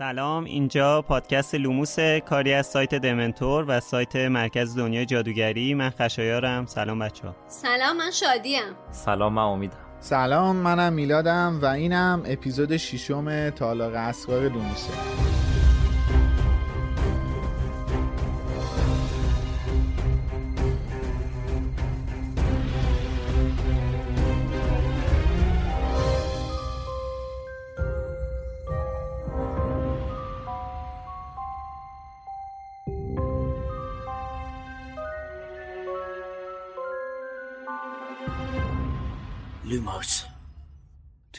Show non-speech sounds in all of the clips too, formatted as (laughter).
سلام اینجا پادکست لوموس کاری از سایت دمنتور و سایت مرکز دنیای جادوگری. من خشایارم. سلام بچه ها سلام من شادیم. سلام من امیدم. سلام منم میلادم و اینم اپیزود ششم تالاق اسرار لوموسه.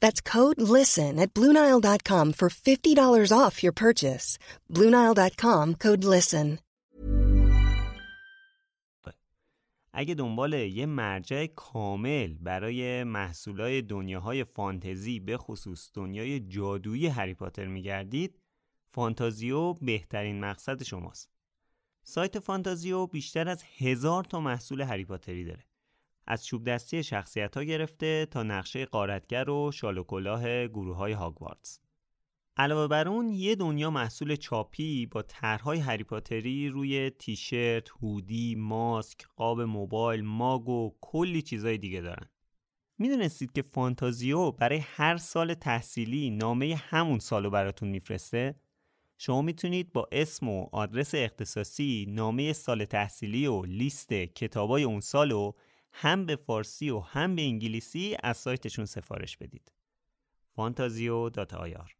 That's code LISTEN at Bluenile.com for $50 off your purchase. Bluenile.com code LISTEN. اگه دنبال یه مرجع کامل برای محصولای دنیاهای فانتزی به خصوص دنیای جادویی هری پاتر میگردید فانتازیو بهترین مقصد شماست سایت فانتازیو بیشتر از هزار تا محصول هری پاتری داره از چوب دستی شخصیت ها گرفته تا نقشه قارتگر و شال و کلاه گروه های هاگوارتس. علاوه بر اون یه دنیا محصول چاپی با طرحهای هری پاتری روی تیشرت، هودی، ماسک، قاب موبایل، ماگ و کلی چیزای دیگه دارن. می‌دونستید که فانتازیو برای هر سال تحصیلی نامه همون سالو براتون میفرسته؟ شما می‌تونید با اسم و آدرس اختصاصی نامه سال تحصیلی و لیست کتابای اون سالو هم به فارسی و هم به انگلیسی از سایتشون سفارش بدید. فانتازیو دات آیار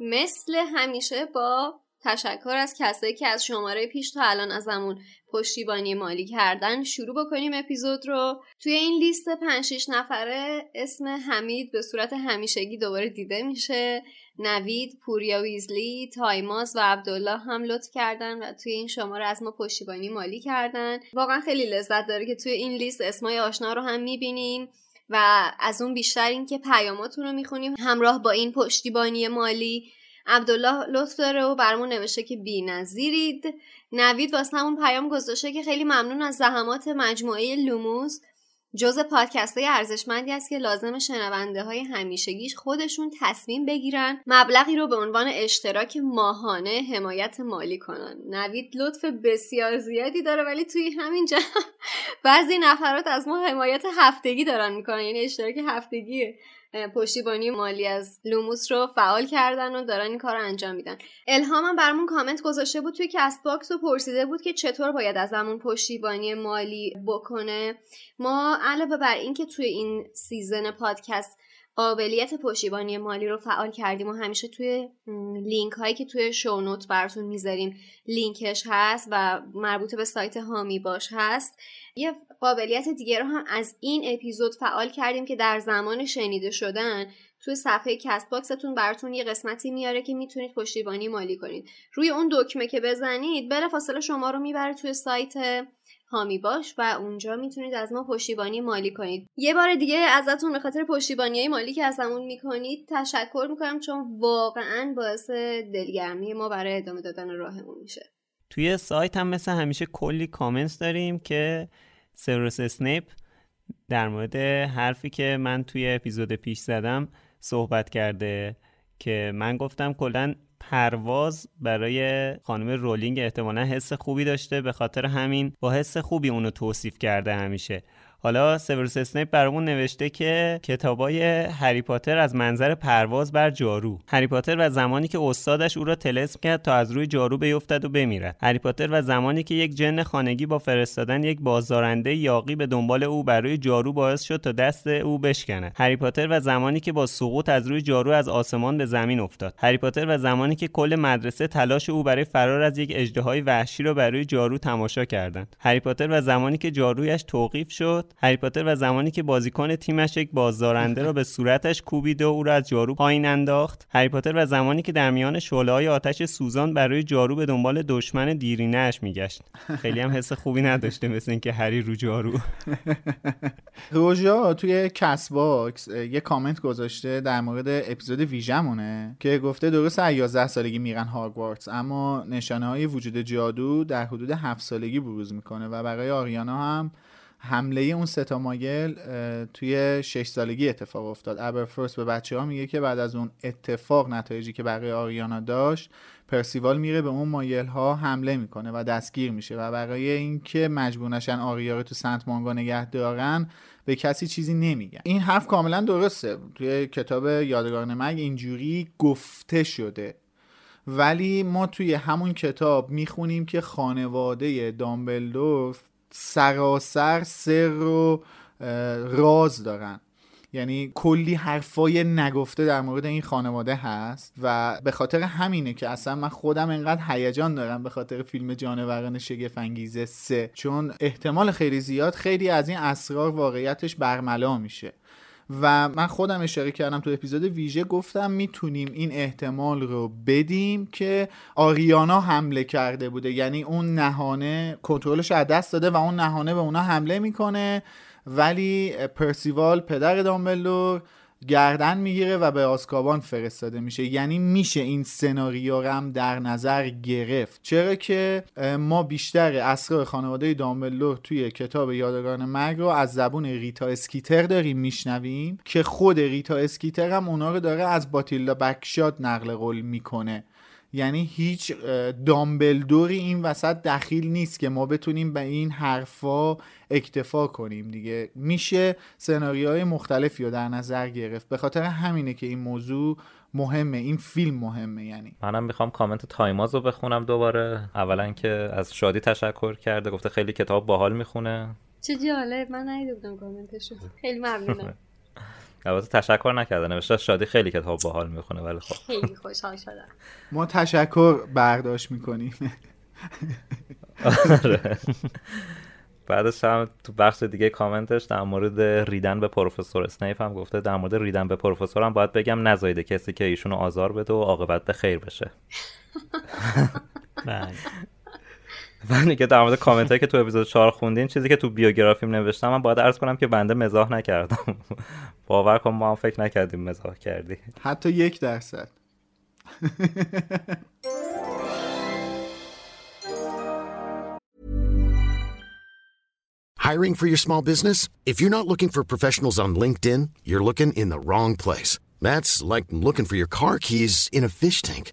مثل همیشه با تشکر از کسایی که از شماره پیش تا الان ازمون پشتیبانی مالی کردن شروع بکنیم اپیزود رو. توی این لیست 5 6 نفره اسم حمید به صورت همیشگی دوباره دیده میشه. نوید، پوریا ویزلی، تایماز و عبدالله هم لطف کردن و توی این شماره از ما پشتیبانی مالی کردن. واقعا خیلی لذت داره که توی این لیست اسمای آشنا رو هم می‌بینیم و از اون بیشتر این که پیاماتون رو می‌خونیم. همراه با این پشتیبانی مالی عبدالله لطف داره و برمون نوشته که بی نظیرید. نوید واسه همون پیام گذاشته که خیلی ممنون از زحمات مجموعه لوموس. جز پادکست های ارزشمندی است که لازم شنونده های همیشگیش خودشون تصمیم بگیرن مبلغی رو به عنوان اشتراک ماهانه حمایت مالی کنن. نوید لطف بسیار زیادی داره ولی توی همین جا (laughs) بعضی نفرات از ما حمایت هفتگی دارن می‌کنن. یعنی اشتراک هفتگیه. پشتیبانی مالی از لوموس رو فعال کردن و دارن این کار رو انجام میدن. الهامم برامون کامنت گذاشته بود توی کست‌باکس و پرسیده بود که چطور باید از همون پشتیبانی مالی بکنه. ما علاوه بر اینکه توی این سیزن پادکست قابلیت پشتیبانی مالی رو فعال کردیم و همیشه توی لینک هایی که توی شونوت براتون می‌ذاریم لینکش هست و مربوط به سایت هامی باش هست یه قابلیت دیگه رو هم از این اپیزود فعال کردیم که در زمان شنیده شدن توی صفحه کست باکستون براتون یه قسمتی میاره که می‌تونید پشتیبانی مالی کنید. روی اون دکمه که بزنید بلافاصله شما رو می‌بره توی سایت هامی باش و اونجا می‌تونید از ما پشتیبانی مالی کنید. یه بار دیگه ازتون به خاطر پشتیبانی مالی که ازمون می‌کنید تشکر می‌کنم چون واقعا باعث دلگرمی ما برای ادامه دادن راهمون میشه. توی سایت هم مثل همیشه کلی کامنت داریم که سیوروس اسنیپ در مورد حرفی که من توی اپیزود پیش زدم صحبت کرده که من گفتم کلا پرواز برای خانم رولینگ احتمالا حس خوبی داشته به خاطر همین با حس خوبی اونو توصیف کرده همیشه. حالا سیوروس اسنیپ برامون نوشته که کتابای هری پاتر از منظر پرواز بر جارو. هری پاتر و زمانی که استادش او را طلسم کرد تا از روی جارو بیفتد و بمیرد. هری پاتر و زمانی که یک جن خانگی با فرستادن یک بازدارنده یاغی به دنبال او بر روی جارو باعث شد تا دست او بشکند. هری پاتر و زمانی که با سقوط از روی جارو از آسمان به زمین افتاد. هری پاتر و زمانی که کل مدرسه تلاش او برای فرار از یک اژدهای وحشی را بر روی جارو تماشا کردند. هری پاتر و زمانی که جارویش توقیف شد هری پاتر و زمانی که بازیکن تیمش یک بازدارنده را به صورتش کوبید و او را از جارو پایین انداخت. هری پاتر و زمانی که در میان های آتش سوزان برای جارو به دنبال دشمن دیرینه‌اش میگشت. خیلی هم حس خوبی نداشته مثل اینکه هری رو جارو. روژا توی کست باکس یه کامنت گذاشته در مورد اپیزود ویژمونه که گفته درست 11 سالگی میرن هاگوارتس اما نشانه های وجود جادو در حدود 7 سالگی بروز می‌کنه و برای آریانا هم حمله اون سه تا ماگل توی شش سالگی اتفاق افتاد. ابرفورس به بچه ها میگه که بعد از اون اتفاق نتایجی که برای آریانا داشت پرسیوال میره به اون ماگل ها حمله می‌کنه و دستگیر میشه و برای اینکه مجبور نشن آریانا رو تو سنت مانگو نگه دارن به کسی چیزی نمیگن. این حرف کاملا درسته. توی کتاب یادگار مگ اینجوری گفته شده. ولی ما توی همون کتاب می‌خونیم که خانواده دامبلدور سراسر سر و راز دارن. یعنی کلی حرفای نگفته در مورد این خانواده هست و به خاطر همینه که اصلا من خودم انقدر هیجان دارم به خاطر فیلم جانوران شگفت انگیزه سه. چون احتمال خیلی زیاد خیلی از این اسرار واقعیتش برملا میشه. و من خودم اشاره کردم تو اپیزود ویژه گفتم می‌تونیم این احتمال رو بدیم که آریانا حمله کرده بوده. یعنی اون نهانه کنترلش از دست داده و اون نهانه به اونا حمله می‌کنه. ولی پرسیوال پدر دامبلدور گردن می‌گیره و به آزکابان فرستاده میشه. یعنی میشه این سناریو هم در نظر گرفت. چرا که ما بیشتر اسرار خانواده دامبلدور توی کتاب یادگاران مرگ رو از زبون ریتا اسکیتر داریم میشنویم که خود ریتا اسکیتر هم اونا رو داره از باتیلدا بگشات نقل قول می‌کنه. یعنی هیچ دامبلدوری این وسط دخیل نیست که ما بتونیم به این حرفا اکتفا کنیم دیگه. میشه سناریوهای مختلفی رو در نظر گرفت. به خاطر همینه که این موضوع مهمه. این فیلم مهمه یعنی. منم می‌خوام کامنت تایماز رو بخونم دوباره. اولا که از شادی تشکر کرده. گفته خیلی کتاب باحال می‌خونه. چه جالب. من ندیدم کامنتشو. خیلی ممنونم. (laughs) البته تشکر نکرده نوشته شادی خیلی کتاب باحال می‌خونه ولی خب خیلی خوشحال شدم ما تشکر برداشت می‌کنیم آره. بعدش هم تو بخش دیگه کامنتش در مورد ریدن به پروفسور اسنیپ هم گفته در مورد ریدن به پروفسور هم باید بگم نزایده کسی که ایشونو آزار بده و عاقبت به خیر بشه بله. و که در مورد کامنت هایی که تو اپیزود 4 خوندین چیزی که تو بیوگرافیم نوشتم من باید عرض کنم که بنده مزاح نکردم باور کن ما هم فکر نکردیم مزاح کردی حتی یک درصد Hiring for your small business? If you're not looking for professionals on LinkedIn, you're looking in the wrong place. That's like looking for your car keys in a fish tank.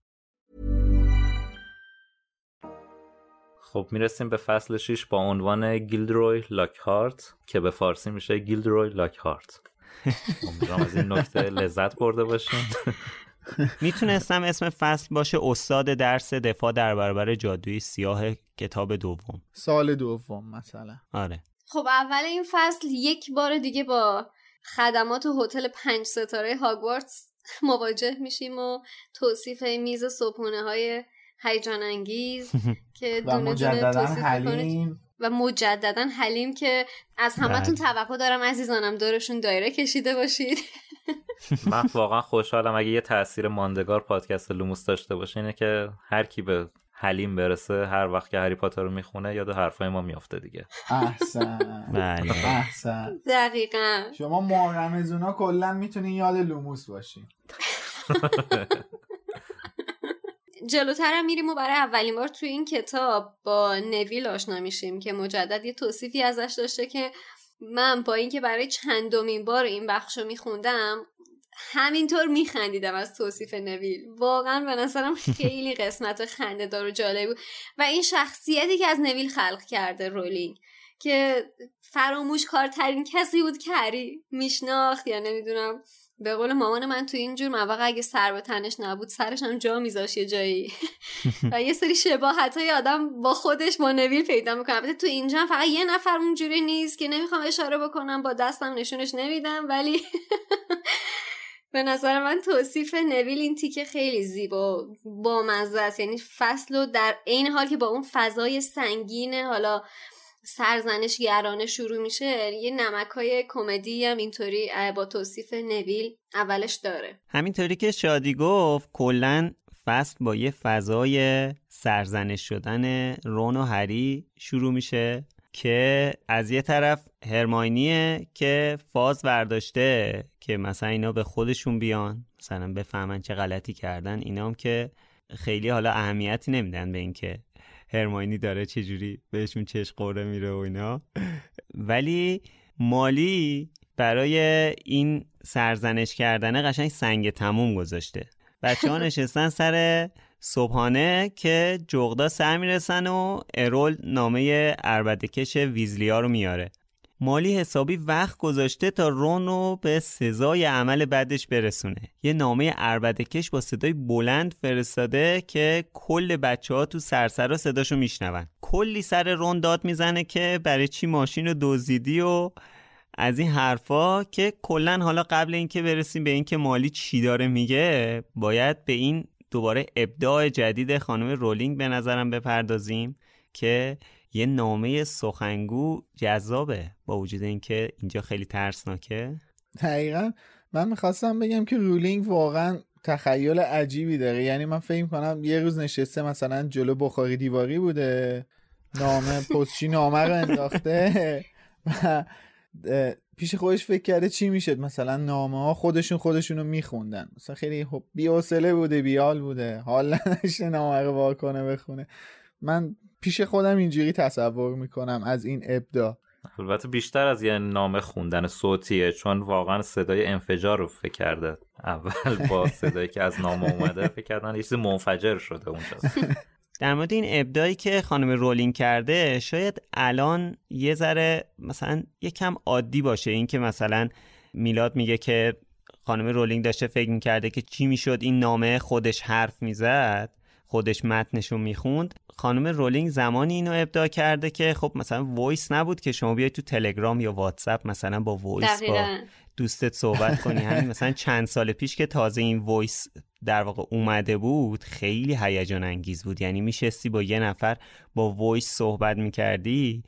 خب می‌رسیم به فصل 6 با عنوان گیلدروی لاکهارت که به فارسی میشه گیلدروی لاکهارت. امیدوارم از این نکته لذت برده باشین. می‌تونستم اسم فصل باشه استاد درس دفاع در برابر جادوی سیاه کتاب دوم. سال دوم مثلا. آره. خب اول این فصل یک بار دیگه با خدمات هتل پنج ستاره هاگوارتس مواجه میشیم و توصیف میز صبحونه های هیجان انگیز (laughs) که و دونه دونه مجددا توصیف و مجددا حلیم که از همتون بله. توقع دارم عزیزانم دورشون دایره کشیده باشید. (laughs) من واقعا خوشحالم اگه یه تاثیر ماندگار پادکست لوموس داشته باشه اینه که هر کی به حلیم برسه هر وقت که هری پاتر رو می‌خونه یاد حرفای ما میافته دیگه. احسن. (laughs) بله. احسن. دقیقا. شما ماه رمزونا کلا می‌تونین یاد لوموس باشین جلوترم میریم و برای اولین بار توی این کتاب با نویل آشنا میشیم که مجدد یه توصیفی ازش داشته که من با اینکه برای چندمین بار این بخش رو میخوندم همینطور میخندیدم از توصیف نویل. واقعا به نظرم خیلی قسمت خنده دار و جالب بود. و این شخصیتی که از نویل خلق کرده رولینگ که فراموش کارترین کسی بود که هری میشناخت یا نمی‌دونم به قول مامان من تو اینجور مواقع اگه سر به تنش نبود سرش هم جا میذاش یه جایی. (laughs) و یه سری شباهت های آدم با خودش با نویل پیدا می‌کنه البته تو اینجا فقط یه نفر اونجوری نیست که نمی‌خوام اشاره بکنم با دستم نشونش نمیدم. ولی (laughs) به نظر من توصیف نویل این تیکه خیلی زیبا با مزه است. یعنی فصل و در عین حال که با اون فضای سنگین حالا سرزنش گرانه شروع میشه یه نمک های کمدی هم اینطوری با توصیف نویل اولش داره. همینطوری که شادی گفت کلا فصل با یه فضای سرزنش شدن رون و هری شروع میشه که از یه طرف هرماینیه که فاز برداشته که مثلا اینا به خودشون بیان مثلا بفهمن چه غلطی کردن اینا هم که خیلی حالا اهمیتی نمیدن به اینکه هرماینی داره چجوری بهشون چش قوره میره و اینا. ولی مالی برای این سرزنش کردنه قشنگ سنگ تموم گذاشته. بچه ها (laughs) نشستن سر صبحانه که جغدا سر می‌رسن و ارول نامه اربدکش ویزلیا رو میاره. مالی حسابی وقت گذاشته تا رون رو به سزای عمل بدش برسونه. یه نامه اربدکش با صدای بلند فرستاده که کل بچه ها تو سرسرا صداشو میشنون. کلی سر رون داد می‌زنه که برای چی ماشین رو دزدیدی و از این حرفا که کلا حالا قبل اینکه برسیم به اینکه مالی چی داره میگه باید به این دوباره ابداع جدید خانم رولینگ به نظرم بپردازیم که یه نامه سخنگو جذابه با وجود اینکه اینجا خیلی ترسناکه. دقیقا. من می‌خواستم بگم که رولینگ واقعا تخیل عجیبی داره. یعنی من فکر کنم یه روز نشسته مثلا جلو بخاری دیواری بوده نامه پستچی نامه رو انداخته و پیش خودش فکر کرده چی می‌شد. مثلا نامه ها خودشون خودشون رو میخوندن. مثلا خیلی بی‌حوصله بوده بیال بوده. حال نداشته نامه رو بار کنه بخونه. من پیش خودم اینجوری تصور می‌کنم از این ابدا. البته بیشتر از یه نامه خوندن صوتیه چون واقعا صدای انفجار رو فکر کرده. اول با صدایی که از نامه اومده فکر کردن یه چیز منفجر شده اونجا در مورد این ابداعی که خانم رولینگ کرده شاید الان یه ذره مثلا یه کم عادی باشه. این که مثلا میلاد میگه که خانم رولینگ داشته فکر می‌کرده که چی می‌شد این نامه خودش حرف می‌زد. خودش متنشو می‌خوند خانم رولینگ زمانی اینو ابداع کرده که خب مثلا voice نبود که شما بیای تو تلگرام یا واتساپ مثلا با voice با دوستت صحبت کنی. همین (laughs) مثلا چند سال پیش که تازه این voice در واقع اومده بود خیلی هیجان انگیز بود. یعنی میشستی با یه نفر با voice صحبت می‌کردی.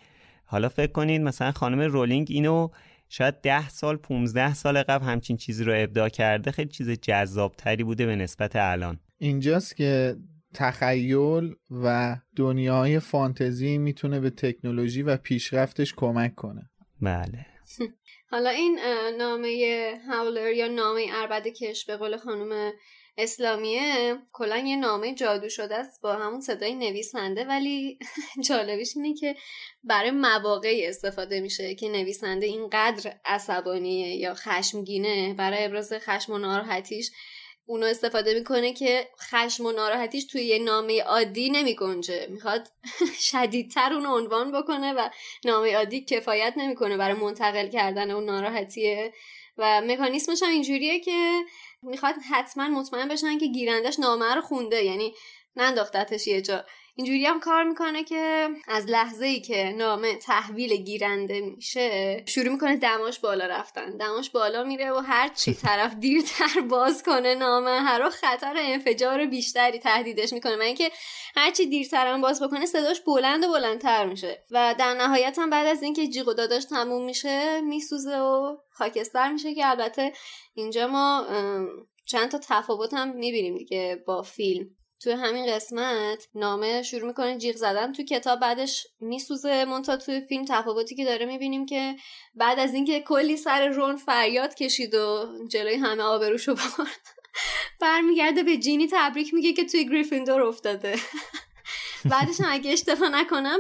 حالا فکر کنید مثلا خانم رولینگ اینو شاید ده سال 15 سال قبل همچین چیزی رو ابداع کرده. خیلی چیز جذابتری بوده به نسبت الان. اینجاست که تخیل و دنیای فانتزی می‌تونه به تکنولوژی و پیشرفتش کمک کنه. بله. (laughs) حالا این نامه هاولر یا نامه اربد کش به قول خانم اسلامیه کلا یه نامه جادو شده است با همون صدای نویسنده ولی (laughs) جالبیش اینه که برای مواقعی استفاده میشه که نویسنده اینقدر عصبانیه یا خشمگینه. برای ابراز خشم و ناراحتیش اونو استفاده می‌کنه که خشم و ناراحتیش توی یه نامه عادی نمی گنجه می‌خواد (laughs) شدیدتر اونو عنوان بکنه و نامه عادی کفایت نمی‌کنه برای منتقل کردن اون ناراحتیه. و مکانیسمش هم اینجوریه که می‌خواد حتما مطمئن بشن که گیرندش نامه رو خونده. یعنی ننداختتش یه جا. اینجوری هم کار می‌کنه که از لحظه ای که نامه تحویل گیرنده میشه شروع می‌کنه دماش بالا رفتن. دماش بالا میره و هر چی (laughs) طرف دیرتر باز کنه نامه هر خطر انفجار بیشتری تهدیدش می‌کنه. من اینکه هر چی دیرتر هم باز بکنه صداش بلند و بلندتر میشه. و در نهایت هم بعد از اینکه جیغ و داداش تموم میشه میسوزه و خاکستر میشه که البته اینجا ما چند تا تفاوت هم می‌بینیم دیگه با فیلم. تو همین قسمت نامه شروع می‌کنه جیغ زدن. تو کتاب بعدش میسوزه مونتا توی فیلم تفاوتی که داره می‌بینیم که بعد از اینکه کلی سر رون فریاد کشید و جلوی همه آبروشو برد برمیگرده به جینی تبریک میگه که توی گریفیندور افتاده. بعدش اگه اشتباه نکنم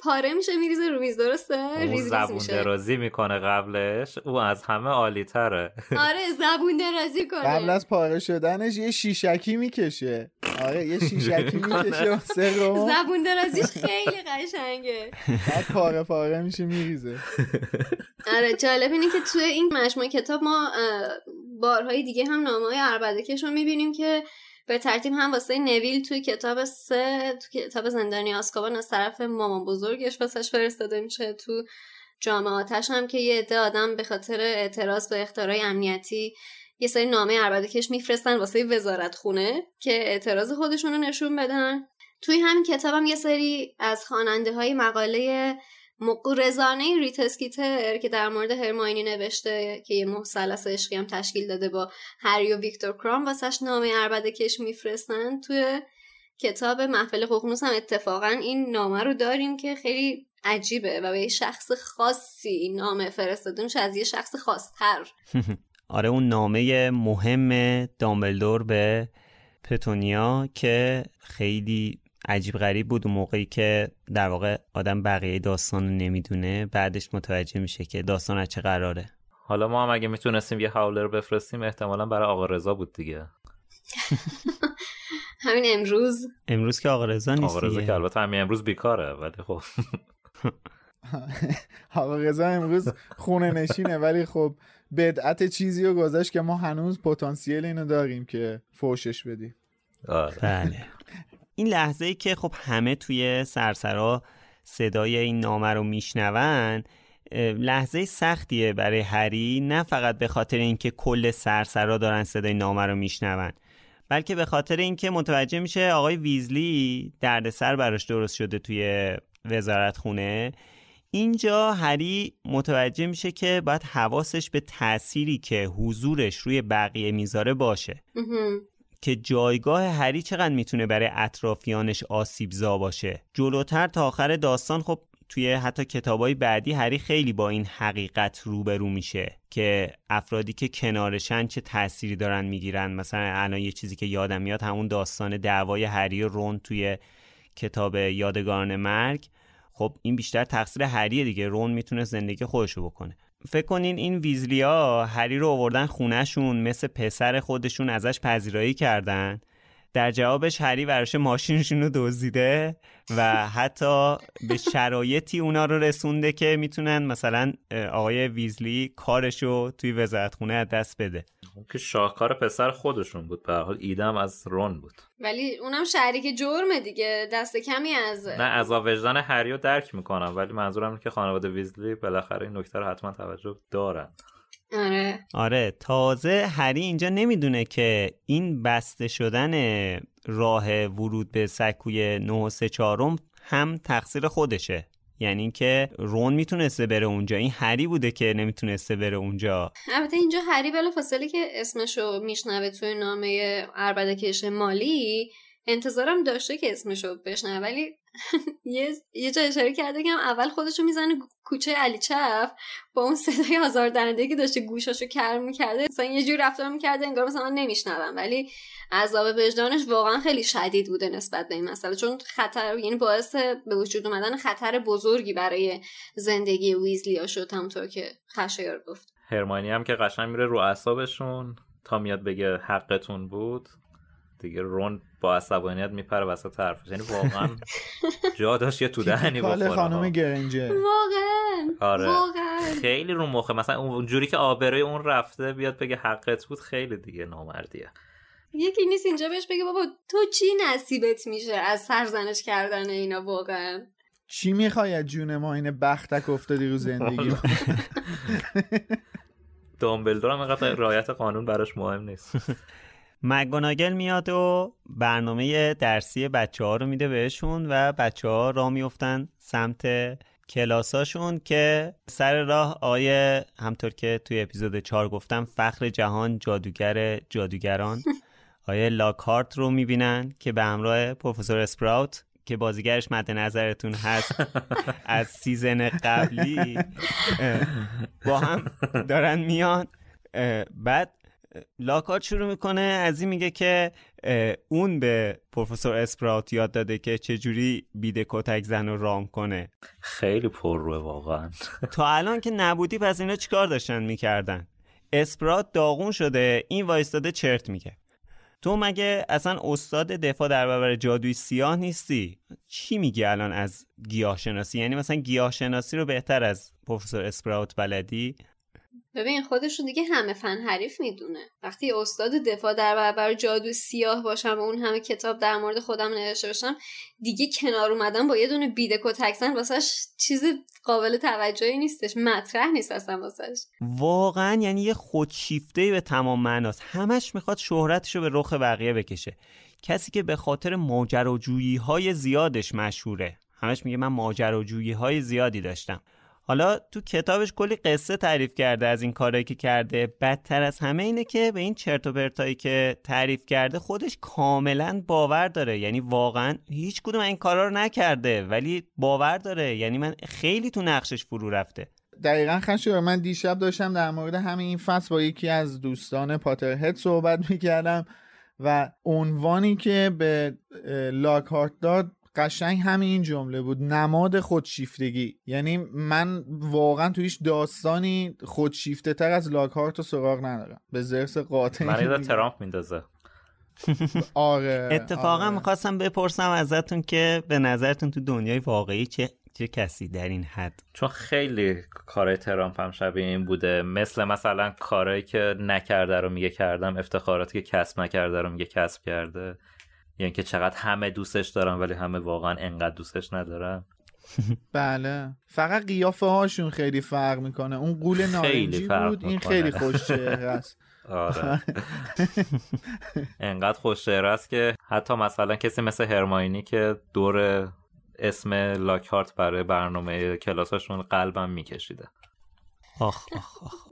پاره میشه میریزه رو میز درسته؟ ریز زبون میشه. درازی می‌کنه قبلش او از همه عالی تره (laughs) آره زبون درازی کنه. قبل از پاره شدنش یه شیشکی می‌کشه. آره یه شیشکی (laughs) می‌کشه زبون درازیش خیلی قشنگه. بعد پاره پاره میشه میریزه. (laughs) آره جالب اینه که توی این مجموعه کتاب ما بارهای دیگه هم نامه های عربدکش رو می‌بینیم که به ترتیب هم واسه نویل توی کتاب سه تو کتاب زندانی آسکابان از طرف مامان بزرگش واسش فرستاده میشه تو جامعاتش هم که یه عده آدم به خاطر اعتراض به اختراع امنیتی یه سری نامه عربده کش میفرستن واسه وزارت خونه که اعتراض خودشون رو نشون بدن. توی همین کتاب هم یه سری از خواننده های مقاله رزانه ریتسکیتر که در مورد هرماینی نوشته که یه مثلث عشقی هم تشکیل داده با هری و ویکتور کرام واسش نامه عربده کش میفرستن توی کتاب محفل ققنوس هم. اتفاقا این نامه رو داریم که خیلی عجیبه و به یه شخص خاصی این نامه فرستاده. میشه از یه شخص خاصتر. (laughs) آره اون نامه مهم دامبلدور به پتونیا که خیلی عجیب غریب بود اون موقعی که در واقع آدم بقیه داستان رو نمی‌دونه. بعدش متوجه میشه که داستان از چه قراره. حالا ما هم اگه می‌تونستیم یه حولر بفرستیم احتمالا برای آقا رضا بود دیگه. (laughs) همین امروز. امروز که آقا رضا نیست آقا رضا که البته همین امروز بیکاره ولی خب. (laughs) آقا رضا امروز خونه نشینه ولی خب بدعت چیزی رو گذاشت که ما هنوز پتانسیل اینو داریم که فوشش بدیم. آره. بله. این لحظه ای که خب همه توی سرسرا صدای این نامه رو میشنون لحظه سختیه برای هری نه فقط به خاطر اینکه کل سرسرا دارن صدای نامه رو میشنون بلکه به خاطر اینکه متوجه میشه آقای ویزلی دردسر براش درست شده توی وزارت خونه اینجا هری متوجه میشه که باید حواسش به تأثیری که حضورش روی بقیه می‌ذاره باشه. که جایگاه هری چقدر می‌تونه برای اطرافیانش آسیبزا باشه. جلوتر تا آخر داستان خب توی حتی کتابای بعدی هری خیلی با این حقیقت روبرو میشه که افرادی که کنارشن چه تأثیری دارن می‌گیرن. مثلا الان یه چیزی که یادم میاد همون داستان دعوای هری و رون توی کتاب یادگاران مرگ. خب این بیشتر تقصیر هریه دیگه. رون می‌تونه زندگی خودشو بکنه. فکر کنین این ویزلیا هری رو آوردن خونهشون مثل پسر خودشون ازش پذیرایی کردن. در جوابش هری براش ماشینشون رو دزدیده و حتی به شرایطی اونا رو رسونده که می‌تونن مثلا آقای ویزلی کارشو توی وزارتخونه از دست بده. که شاهکار پسر خودشون بود به حال ایدم از رون بود. ولی اونم شریک جرمه دیگه دست کمی از نه از وجدان هریو درک می‌کنم ولی منظورم که خانواده ویزلی بالاخره این نکته رو حتما توجه دارن. آره. آره تازه هری اینجا نمی‌دونه که این بسته شدن راه ورود به سکوی 9 و 3 چهارم هم تقصیر خودشه. یعنی اینکه رون می‌تونسته بره اونجا. این هری بوده که نمی‌تونسته بره اونجا. البته اینجا هری بلا فاصله که اسمشو میشنوه توی نامه اربده کش مالی انتظارم داشته که اسمشو بشنوه ولی (laughs) یه یه اشاره کرده که هم اول خودشو می‌زنه کوچه علی چف با اون صدای آزاردهنده که داشته گوشاشو کر می‌کرده مثلا یه جور رفتار می‌کرده انگار مثلا نمیشنوم. ولی عذاب وجدانش واقعا خیلی شدید بوده نسبت به این مسئله. چون خطر یعنی باعث به وجود اومدن خطر بزرگی برای زندگی ویزلیا شد همونطور که خشایار گفت. هرمانی هم که قشنگ میره رو اعصابشون تا میاد بگه حقتون بود. دیگه رون با عصبانیت میپره وسط حرفش. یعنی واقعا (laughs) جا داشت یه تو دهنی بخوره خانم گرنجر واقعا آره. واقعا. خیلی رو مخه. مثلا اونجوری که آبروی اون رفته بیاد بگه حقت بود خیلی دیگه نامردیه. یکی نیست اینجا بهش بگه بابا تو چی نصیبت میشه از سرزنش کردن اینا واقعا؟ چی می‌خوای از جون ما این بختک افتادی رو زندگی (laughs) دامبلدور هم اینقدر رعایت قانون براش مهم نیست. (laughs) مگوناگل میاد و برنامه درسی بچه ها رو میده بهشون و بچه ها را میفتن سمت کلاساشون که سر راه آقای همطور که توی اپیزود 4 گفتم فخر جهان جادوگر جادوگران (laughs) آقای لاکهارت رو می‌بینن که به همراه پروفسور اسپراوت که بازیگرش مد نظرتون هست (laughs) از سیزن قبلی با هم دارن میان. بعد لاکهارت شروع می‌کنه از این میگه که اون به پروفسور اسپراوت یاد داده که چجوری بید کتک زن رو رام کنه. خیلی پرروئه واقعا. (laughs) تا الان که نبودی پس اینا چیکار داشتن می‌کردن؟ اسپرات داغون شده این وایستاده چرت میگه. تو مگه اصلا استاد دفاع در برابر جادوی سیاه نیستی؟ چی میگی الان از گیاه شناسی یعنی مثلا گیاه شناسی رو بهتر از پروفسور اسپراوت بلدی؟ ببین خودشون دیگه همه فن حریف می‌دونه. وقتی استاد دفاع در برابر جادو سیاه باشم و اون همه کتاب در مورد خودم نوشته باشم دیگه کنار اومدن با یه دونه بیده کتکسن واسش چیز قابل توجهی نیستش. مطرح نیست اصلا واسش. واقعا یعنی یه خودشیفته به تمام معناست. همش می‌خواد شهرتش رو به رخ بقیه بکشه. کسی که به خاطر ماجراجویی های زیادش مشهوره. همش میگه من ماجراجویی های زیادی داشتم. حالا تو کتابش کلی قصه تعریف کرده از این کارهایی که کرده. بدتر از همه اینه که به این چرت و پرتایی که تعریف کرده خودش کاملا باور داره. یعنی واقعا هیچ کدوم این کارا رو نکرده ولی باور داره. یعنی من خیلی تو نقشش فرو رفته. دقیقا خشو من دیشب داشتم در مورد همین این فصل با یکی از دوستان پاترهد صحبت می‌کردم و عنوانی که به لاکارت داد قشنگ همین جمله بود. نماد خودشیفتگی. یعنی من واقعا تو هیچ داستانی خودشیفته تر از لاکارت و سراغ ندارم. به زرس قاطع من ترامپ میندازه. آره اتفاقا آره. می‌خواستم بپرسم ازتون که به نظرتون تو دنیای واقعی چه چه کسی در این حد؟ چون خیلی کارهای ترامپ هم شبیه این بوده. مثل مثلا کارهایی که نکرده رو میگه کردم افتخاراتی که کسب نکرده رو میگه کسب کرده. یعنی که چقدر همه دوستش دارن ولی همه واقعا انقدر دوستش ندارن. (laughs) بله. فقط قیافه هاشون خیلی فرق می‌کنه. اون قول نارنجی بود این خیلی خوش (laughs) است آره. (laughs) انقدر خوش است که حتی مثلا کسی مثل هرماینی که دور اسم لاکهارت برای برنامه کلاساشون قلبم میکشیده. آخ آخ آخ.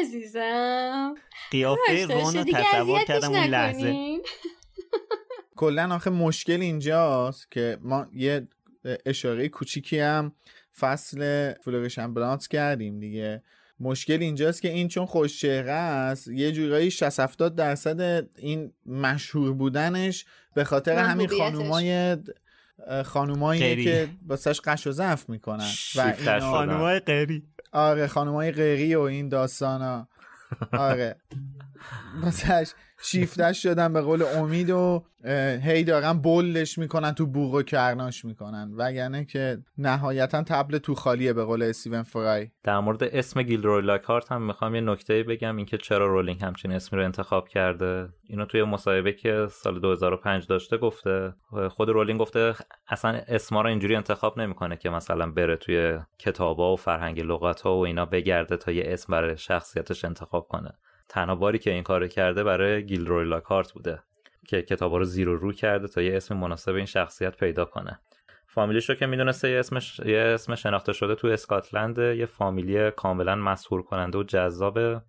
عزیزم. قیافه رون رو تصور کردم اون لحظه کلا آخه مشکل اینجاست که ما یه اشاره کوچیکی هم فصل فلورشن برانت کردیم دیگه. مشکل اینجاست که این چون خوش است یه جورایی 60 70 درصد این مشهور بودنش به خاطر همین خانومای خانومایی که واسش قش و ضعف می‌کنن و خانومای غیری آره خانومای غیری و این داستانا. آره. (laughs) واسش شیفتش شدن به قول امید و هی دارن بلش می‌کنن تو بوق و کرناش می‌کنن. وگرنه که نهایتا تبل تو خالیه به قول استیون فرای. در مورد اسم گیلروی لاکارت هم می‌خوام یه نکته بگم اینکه چرا رولینگ همچین اسمی رو انتخاب کرده. اینو توی مصاحبه که سال 2005 داشته گفته. خود رولینگ گفته اصلا اسما رو اینجوری انتخاب نمی‌کنه که مثلا بره توی کتابا و فرهنگ لغت ها و اینا بگرده تا یه اسم برای شخصیتش انتخاب کنه. تنها باری که این کار کرده برای گیلروی لاکارت بوده که کتابا رو زیر و رو کرده تا یه اسم مناسب این شخصیت پیدا کنه. فامیلیش رو که می‌دونسته یه اسمش یه اسم شناخته شده تو اسکاتلند یه فامیلی کاملا مسهور کننده و جذابه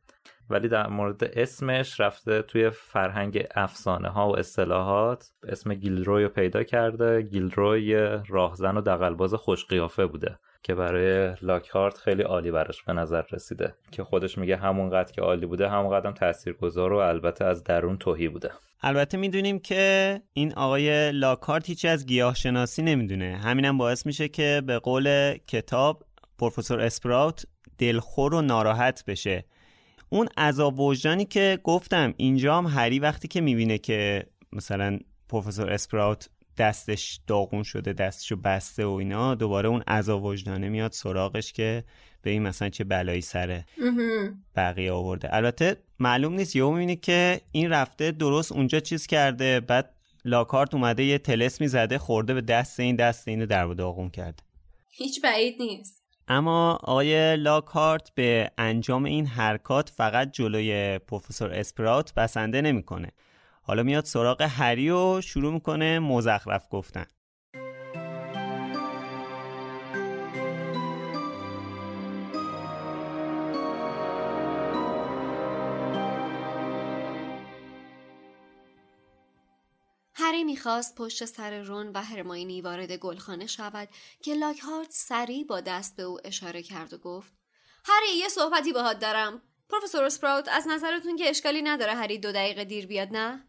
ولی در مورد اسمش رفته توی فرهنگ افسانه ها و اصطلاحات. اسم گیلروی رو پیدا کرده گیلروی راهزن و دقلباز خوش قیافه بوده. که برای لاکهارت خیلی عالی براش به نظر رسیده. که خودش میگه همونقدر که عالی بوده همونقدر تاثیرگذار و البته از درون توهی بوده. البته می‌دونیم که این آقای لاکارت هیچی از گیاه شناسی نمی‌دونه. همینم باعث میشه که به قول کتاب پروفسور اسپراوت دلخور و ناراحت بشه. اون عذاب وجدانی که گفتم اینجا هم هری وقتی که می‌بینه که مثلا پروفسور اسپراوت دستش داغون شده دستشو بسته و اینا دوباره اون عذاب وجدانه میاد سراغش که به این مثلا چه بلایی سره بقیه آورده. البته معلوم نیست یهو می‌بینی که این رفته درست اونجا چیز کرده بعد لاکارت اومده یه تلسمی زده خورده به دست این دست اینو در داغون کرده. هیچ بعید نیست. اما آقای لاکارت به انجام این حرکات فقط جلوی پروفسور اسپرات بسنده نمی‌کنه. حالا میاد سراغ هری و شروع می‌کنه مزخرف گفتن. هری می‌خواست پشت سر رون و هرماینی وارد گلخانه شود که لاکهارت سریع با دست به او اشاره کرد و گفت هری یه صحبتی باهات دارم. پروفسور اسپراوت از نظرتون که اشکالی نداره هری دو دقیقه دیر بیاد نه؟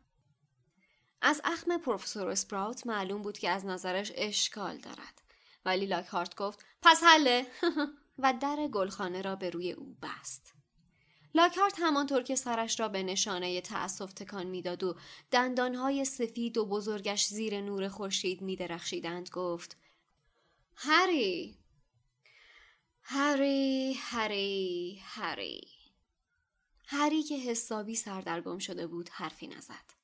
از اخم پروفسور اسپراوت معلوم بود که از نظرش اشکال دارد. ولی لاکهارت گفت پس حله. (laughs) و در گلخانه را به روی او بست. لاکهارت همانطور که سرش را به نشانه تأسف تکان می‌داد و دندانهای سفید و بزرگش زیر نور خورشید میدرخشیدند گفت هری هری هری هری. هری که حسابی سردرگم شده بود حرفی نزد.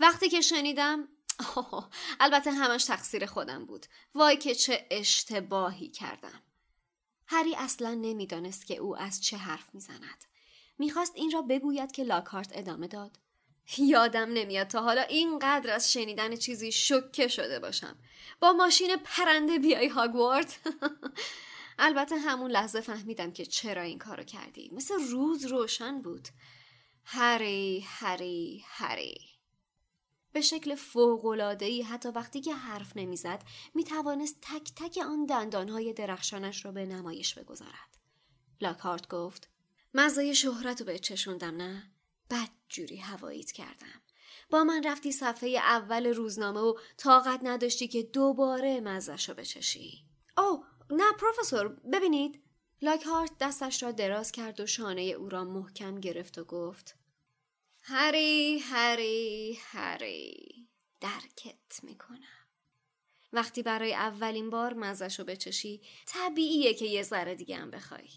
وقتی که شنیدم (laughs) البته همش تقصیر خودم بود. وای که چه اشتباهی کردم. هری اصلا نمی‌دانست که او از چه حرف می‌زند. می‌خواست این را بگوید که لاکارت ادامه داد. یادم نمیاد تا حالا اینقدر از شنیدن چیزی شکه شده باشم. با ماشین پرنده بیای هاگوارد. (laughs) البته همون لحظه فهمیدم که چرا این کارو کردی. مثل روز روشن بود. هری هری هری. به شکل فوقلادهی حتی وقتی که حرف نمی‌زد می توانست تک تک آن دندانهای درخشانش را به نمایش بگذارد. لاکارت گفت مزای شهرت رو به چشوندم نه؟ بد جوری هواییت کردم. با من رفتی صفحه اول روزنامه و طاقت نداشتی که دوباره مزش رو بچشی. او نه پروفسور ببینید لاکهارت دستش را دراز کرد و شانه او را محکم گرفت و گفت هری هری هری. درکت می‌کنم. وقتی برای اولین بار مزشو بچشی طبیعیه که یه ذره دیگه هم بخوای.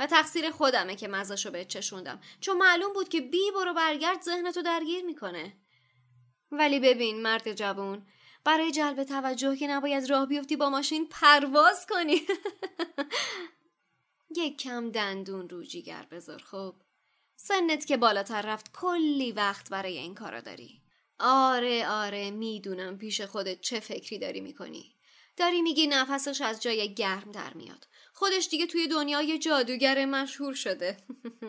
و تقصیر خودمه که مزشو بچشوندم. چون معلوم بود که بی برو برگرد ذهنتو درگیر می‌کنه. ولی ببین مرد جوون برای جلب توجه که نباید راه بیفتی با ماشین پرواز کنی. (laughs) یک کم دندون رو جیگر بذار خب؟ سنت که بالاتر رفت کلی وقت برای این کارا داری. آره آره می‌دونم پیش خودت چه فکری داری می‌کنی. داری میگی نفسش از جای گرم در میاد. خودش دیگه توی دنیای جادوگر مشهور شده.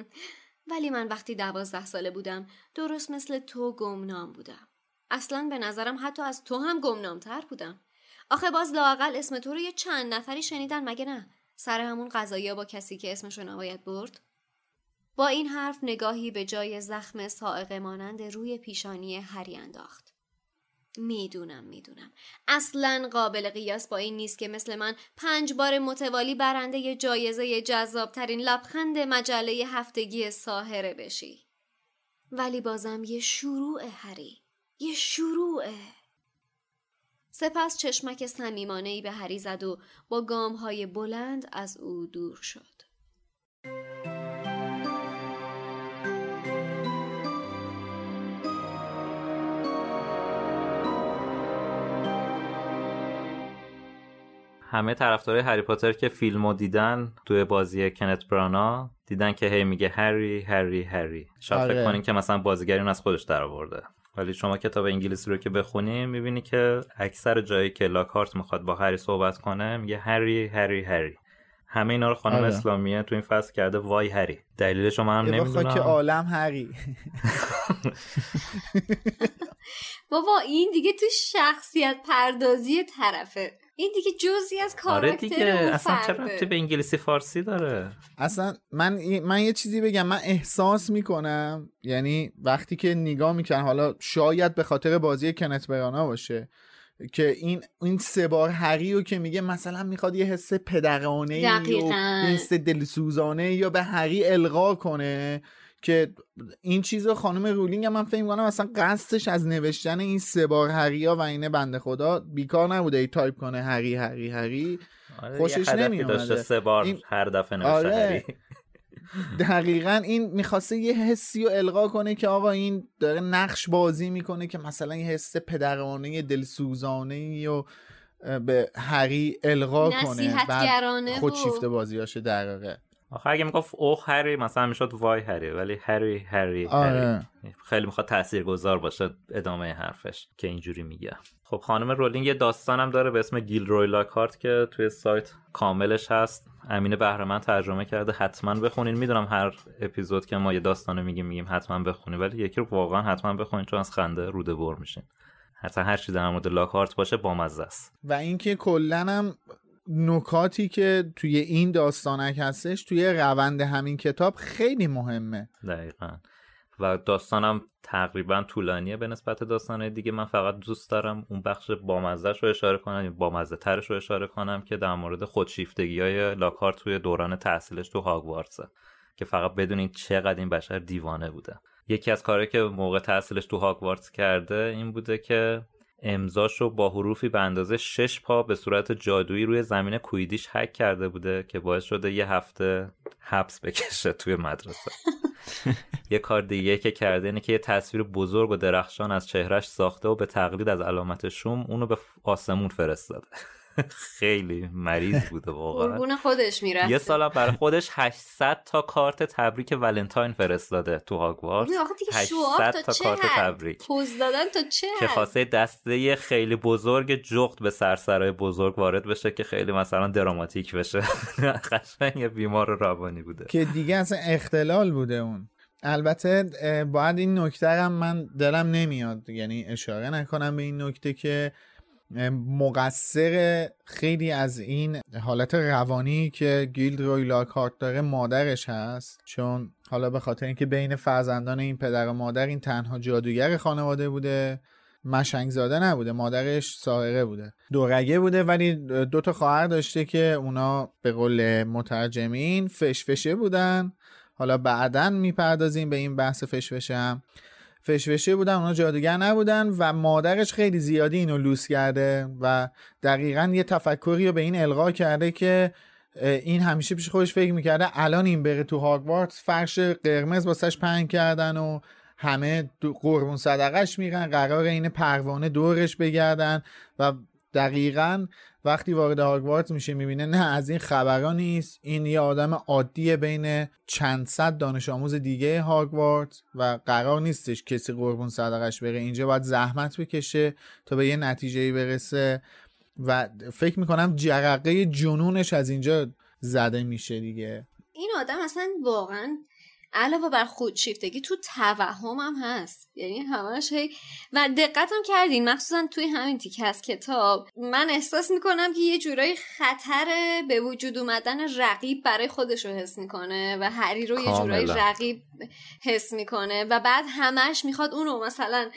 (laughs) ولی من وقتی دوازده ساله بودم درست مثل تو گمنام بودم. اصلا به نظرم حتی از تو هم گمنامتر بودم. آخه باز لاقل اسم تو رو یه چند نفری شنیدن مگه نه؟ سر همون قضایی با کسی که اسمشو نباید برد؟ با این حرف نگاهی به جای زخم سائق مانند روی پیشانی هری انداخت. می‌دونم می‌دونم. اصلا قابل قیاس با این نیست که مثل من پنج بار متوالی برنده جایزه جذابترین لبخند مجله هفتگی ساهره بشی. ولی بازم یه شروع هری. یه شروعه سپس چشمک صمیمانه ای به هری زد و با گام های بلند از او دور شد. همه طرفدارای هری پاتر که فیلمو دیدن توی بازی کنت برانا دیدن که هی میگه هری هری هری. شاید آره. فکر کنین که مثلا بازیگر اون از خودش در آورده. ولی شما کتاب انگلیسی رو که بخونی می‌بینی که اکثر جایی که لاکارت می‌خواد با هری صحبت کنه میگه هری هری هری. همه اینا رو خانم آره. اسلامیه تو این فصل کرده. وای هری. دلیلش من هم نمی‌دونم. عالم هری. (laughs) بابا این دیگه تو شخصیت پردازی طرفه. این دیگه جزی از آره کاراکتر دیگه اون اصلا چه. ربطی به انگلیسی فارسی داره اصلا من من یه چیزی بگم من احساس می‌کنم یعنی وقتی که نگاه می‌کنم حالا شاید به خاطر بازی کنت برانا باشه که این این سه بار هری رو که میگه مثلا می‌خواد یه حس پدرانه ای و دقیقاً. یه حس دلسوزانه یا به هری القا کنه که این چیز رو خانم رولینگ هم من فکر کنم مثلا قصدش از نوشتن این سه بار هریا و اینه بنده خدا بیکار نبوده ای تایپ کنه هری هری هری آره خوشش. داشته سه بار این- هر دفعه نوشته آره. هری دقیقا این می‌خواسته یه حسی رو القا کنه که آقا این داره نقش بازی می‌کنه که مثلا یه حس پدرانه دلسوزانه و به هری القا کنه خودشیفته بازیاشه دقیقه آخه اگه می‌گفت اوه هری مثلا می‌شد وای هری ولی هری هری آره. هری. خیلی می‌خواد تاثیرگذار باشه ادامه حرفش که اینجوری میگه. خب خانم رولینگ یه داستانم داره به اسم گیل روی لاکارت که توی سایت کاملش هست. امین بهرمند ترجمه کرده. حتما بخونین. می‌دونم هر اپیزود که ما یه داستانو میگیم میگیم حتما بخونین ولی یکی رو واقعا حتما بخونین چون از خنده روده بر میشین. حتی هر چی در مورد لاکارت باشه بامزه است. و اینکه کلا هم نکاتی که توی این داستانک هستش توی روند همین کتاب خیلی مهمه. دقیقا. و داستانم تقریبا طولانیه به نسبت داستانهای دیگه. من فقط دوست دارم اون بخش بامزهش رو اشاره کنم یا ترش رو اشاره کنم که در مورد خودشیفتگی های لاکارت توی دوران تحصیلش تو هاگوارتسه که فقط بدونین چقدر این بشر دیوانه بوده. یکی از کارهایی که موقع تحصیلش تو هاگوارتس کرده این بوده که امضاش رو با حروفی به اندازه شش پا به صورت جادویی روی زمین کویدیش حک کرده بوده که باعث شده یه هفته حبس بکشه توی مدرسه. (laughs) یه کار دیگه که کرده اینه که یه تصویر بزرگ و درخشان از چهرش ساخته و به تقلید از علامت شوم اونو به آسمون فرستاده. خیلی مریض بوده واقعا. قربون خودش می‌رفته یه سال برای خودش 800 تا کارت تبریک ولنتاین فرستاده تو هاگوارتس. آخه دیگه 800 شوآف تا کارت تبریک. پوز دادن تا چه که؟ خواسته دسته خیلی بزرگ جغد به سرسرای بزرگ وارد بشه که خیلی مثلا دراماتیک بشه. (laughs) قشنگ یه بیمار روانی بوده. که دیگه اصلا اختلال بوده اون. البته باید این نکته هم من دلم نمیاد. یعنی اشاره نکنم به این نکته که مقصر خیلی از این حالت روانی که گیلد روی لاکارت داره مادرش هست چون حالا به خاطر اینکه بین فرزندان این پدر و مادر این تنها جادوگر خانواده بوده مشنگ زاده نبوده مادرش ساهره بوده. دورگه بوده ولی دو تا خواهر داشته که اونا به قول مترجمین فشفشه بودن. حالا بعدا می‌پردازیم به این بحث فشفشه هم. فشفشه بودن اونا جادوگر نبودن و مادرش خیلی زیادی اینو لوس کرده و دقیقا یه تفکری رو به این القا کرده که این همیشه پیش خودش فکر می‌کرده الان این بره تو هاگوارتس فرش قرمز واسش پهن کردن و همه قربون صدقش میرن قرار این پروانه دورش بگردن و دقیقا وقتی وارد هاگوارتس میشه می‌بینه نه از این خبرها نیست. این یه آدم عادیه بین چند صد دانش آموز دیگه هاگوارتس و قرار نیستش کسی قربون صدقش بره. اینجا باید زحمت بکشه تا به یه نتیجه برسه و فکر می‌کنم جرقه جنونش از اینجا زده میشه دیگه. این آدم اصلا واقعا علاوه بر خودشیفتگی تو توهم هم هست یعنی همش هی و دقتم کردین مخصوصا توی همین تیکه از کتاب من احساس می‌کنم که یه جورایی خطر به وجود اومدن رقیب برای خودش رو حس می‌کنه و هری رو یه جورایی. رقیب حس می‌کنه و بعد همش می‌خواد اونو مثلا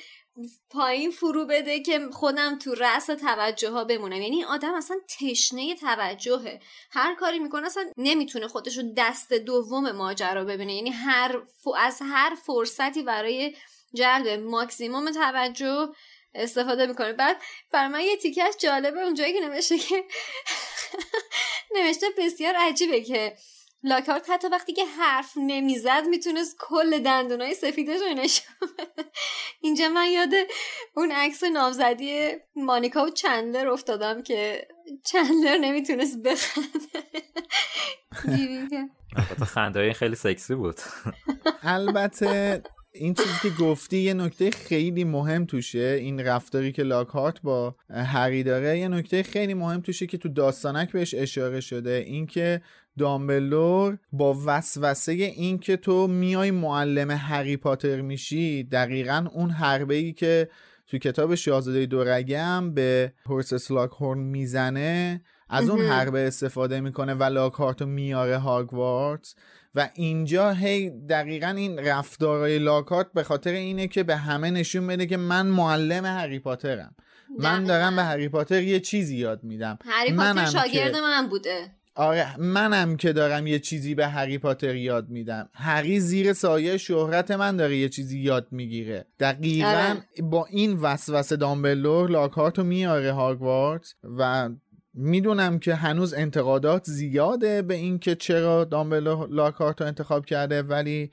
پایین فرو بده که خودم تو رأس توجه ها بمونم. یعنی آدم اصلا تشنه توجهه. هر کاری می‌کنه اصلا نمی‌تونه خودش رو دست دوم ماجرا ببینه. یعنی هر از هر فرصتی برای جلب ماکسیموم توجه استفاده می‌کنه. بعد برای من یه تیکش جالبه اونجایی که نوشته که (laughs) نوشته بسیار عجیبه که لاکارت حتی وقتی که حرف نمی‌زد می‌تونست کل دندونای سفیدش رو نشون اینجا من یاد اون عکس نامزدی مانیکا و چندلر افتادم که چندلر نمی‌تونست بخنده. خنده خیلی سکسی بود. البته این چیزی که گفتی یه نکته خیلی مهم توشه. این رفتاری که لاکارت با هری داره یه نکته خیلی مهم توشه که تو داستانک بهش اشاره شده. اینکه دامبلور با وسوسه این که تو میای معلم هری پاتر میشی دقیقا اون حربه ای که تو کتاب شاهزاده دورگم به هورسس لاکهورن می‌زنه از اون حربه استفاده می‌کنه و لاکارتو میاره هاگوارتس و اینجا هی دقیقا این رفتارهای لاکارت به خاطر اینه که به همه نشون بده که من معلم هری پاترم. من دارم به هری پاتر یه چیزی یاد میدم. هری پاتر شاگرد من بوده. آره منم که دارم یه چیزی به هری پاتر یاد میدم هری زیر سایه شهرت من داره یه چیزی یاد می‌گیره دقیقا آره. با این وسوسه دامبلور لاکارت رو میاره هاگوارت و می‌دونم که هنوز انتقادات زیاده به اینکه چرا دامبلور لاکارت رو انتخاب کرده ولی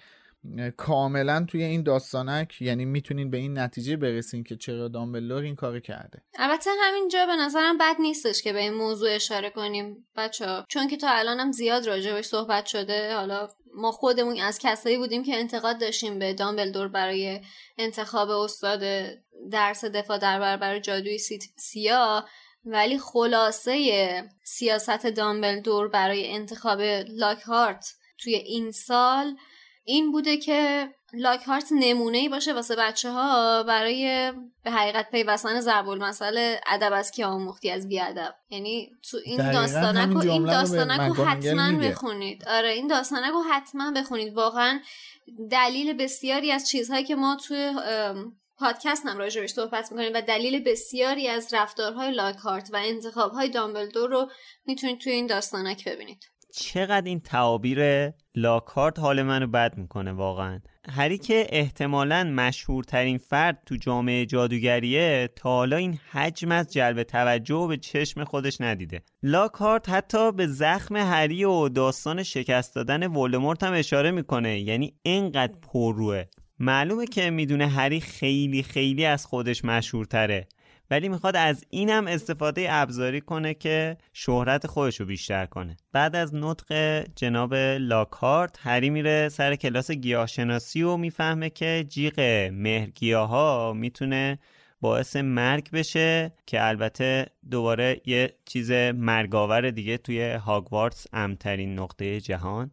کاملا توی این داستانک یعنی می‌تونین به این نتیجه برسین که چرا دامبلور این کار کرده. البته همینجا به نظرم بد نیستش که به این موضوع اشاره کنیم. بچه چون که تا الانم زیاد راجبش صحبت شده حالا ما خودمون از کسایی بودیم که انتقاد داشتیم به دامبلدور برای انتخاب استاد درس دفاع در برابر جادوی سیا ولی خلاصه سیاست دامبلدور برای انتخاب لاکهارت توی این سال این بوده که لاکهارت نمونه ای باشه واسه بچه ها برای به حقیقت پیوستن ضرب المثل ادب از که آموختی از بیادب. یعنی تو این داستانک و این داستانک رو حتما بخونید. آره این داستانک رو حتما بخونید. واقعا دلیل بسیاری از چیزهایی که ما توی پادکست هم راجبش صحبت می‌کنیم و دلیل بسیاری از رفتارهای لاکهارت و انتخابهای دامبلدور رو می‌تونید توی این داستانک ببینید. چقدر این تعابیر لاکارت حال منو بد می‌کنه واقعا. هری که احتمالا مشهورترین فرد تو جامعه جادوگریه تا حالا این حجم از جلب توجه به چشم خودش ندیده. لاکارت حتی به زخم هری و داستان شکست دادن ولدمورت هم اشاره می‌کنه. یعنی اینقدر پرروه. معلومه که می‌دونه هری خیلی خیلی از خودش مشهورتره. ولی می‌خواد از اینم استفاده ابزاری کنه که شهرت خودش رو بیشتر کنه. بعد از نطق جناب لاکارت هری میره سر کلاس گیاهشناسی و می‌فهمه که جیغ مهرگیاه ها می‌تونه باعث مرگ بشه که البته دوباره یه چیز مرگاور دیگه توی هاگوارتس امترین نقطه جهان.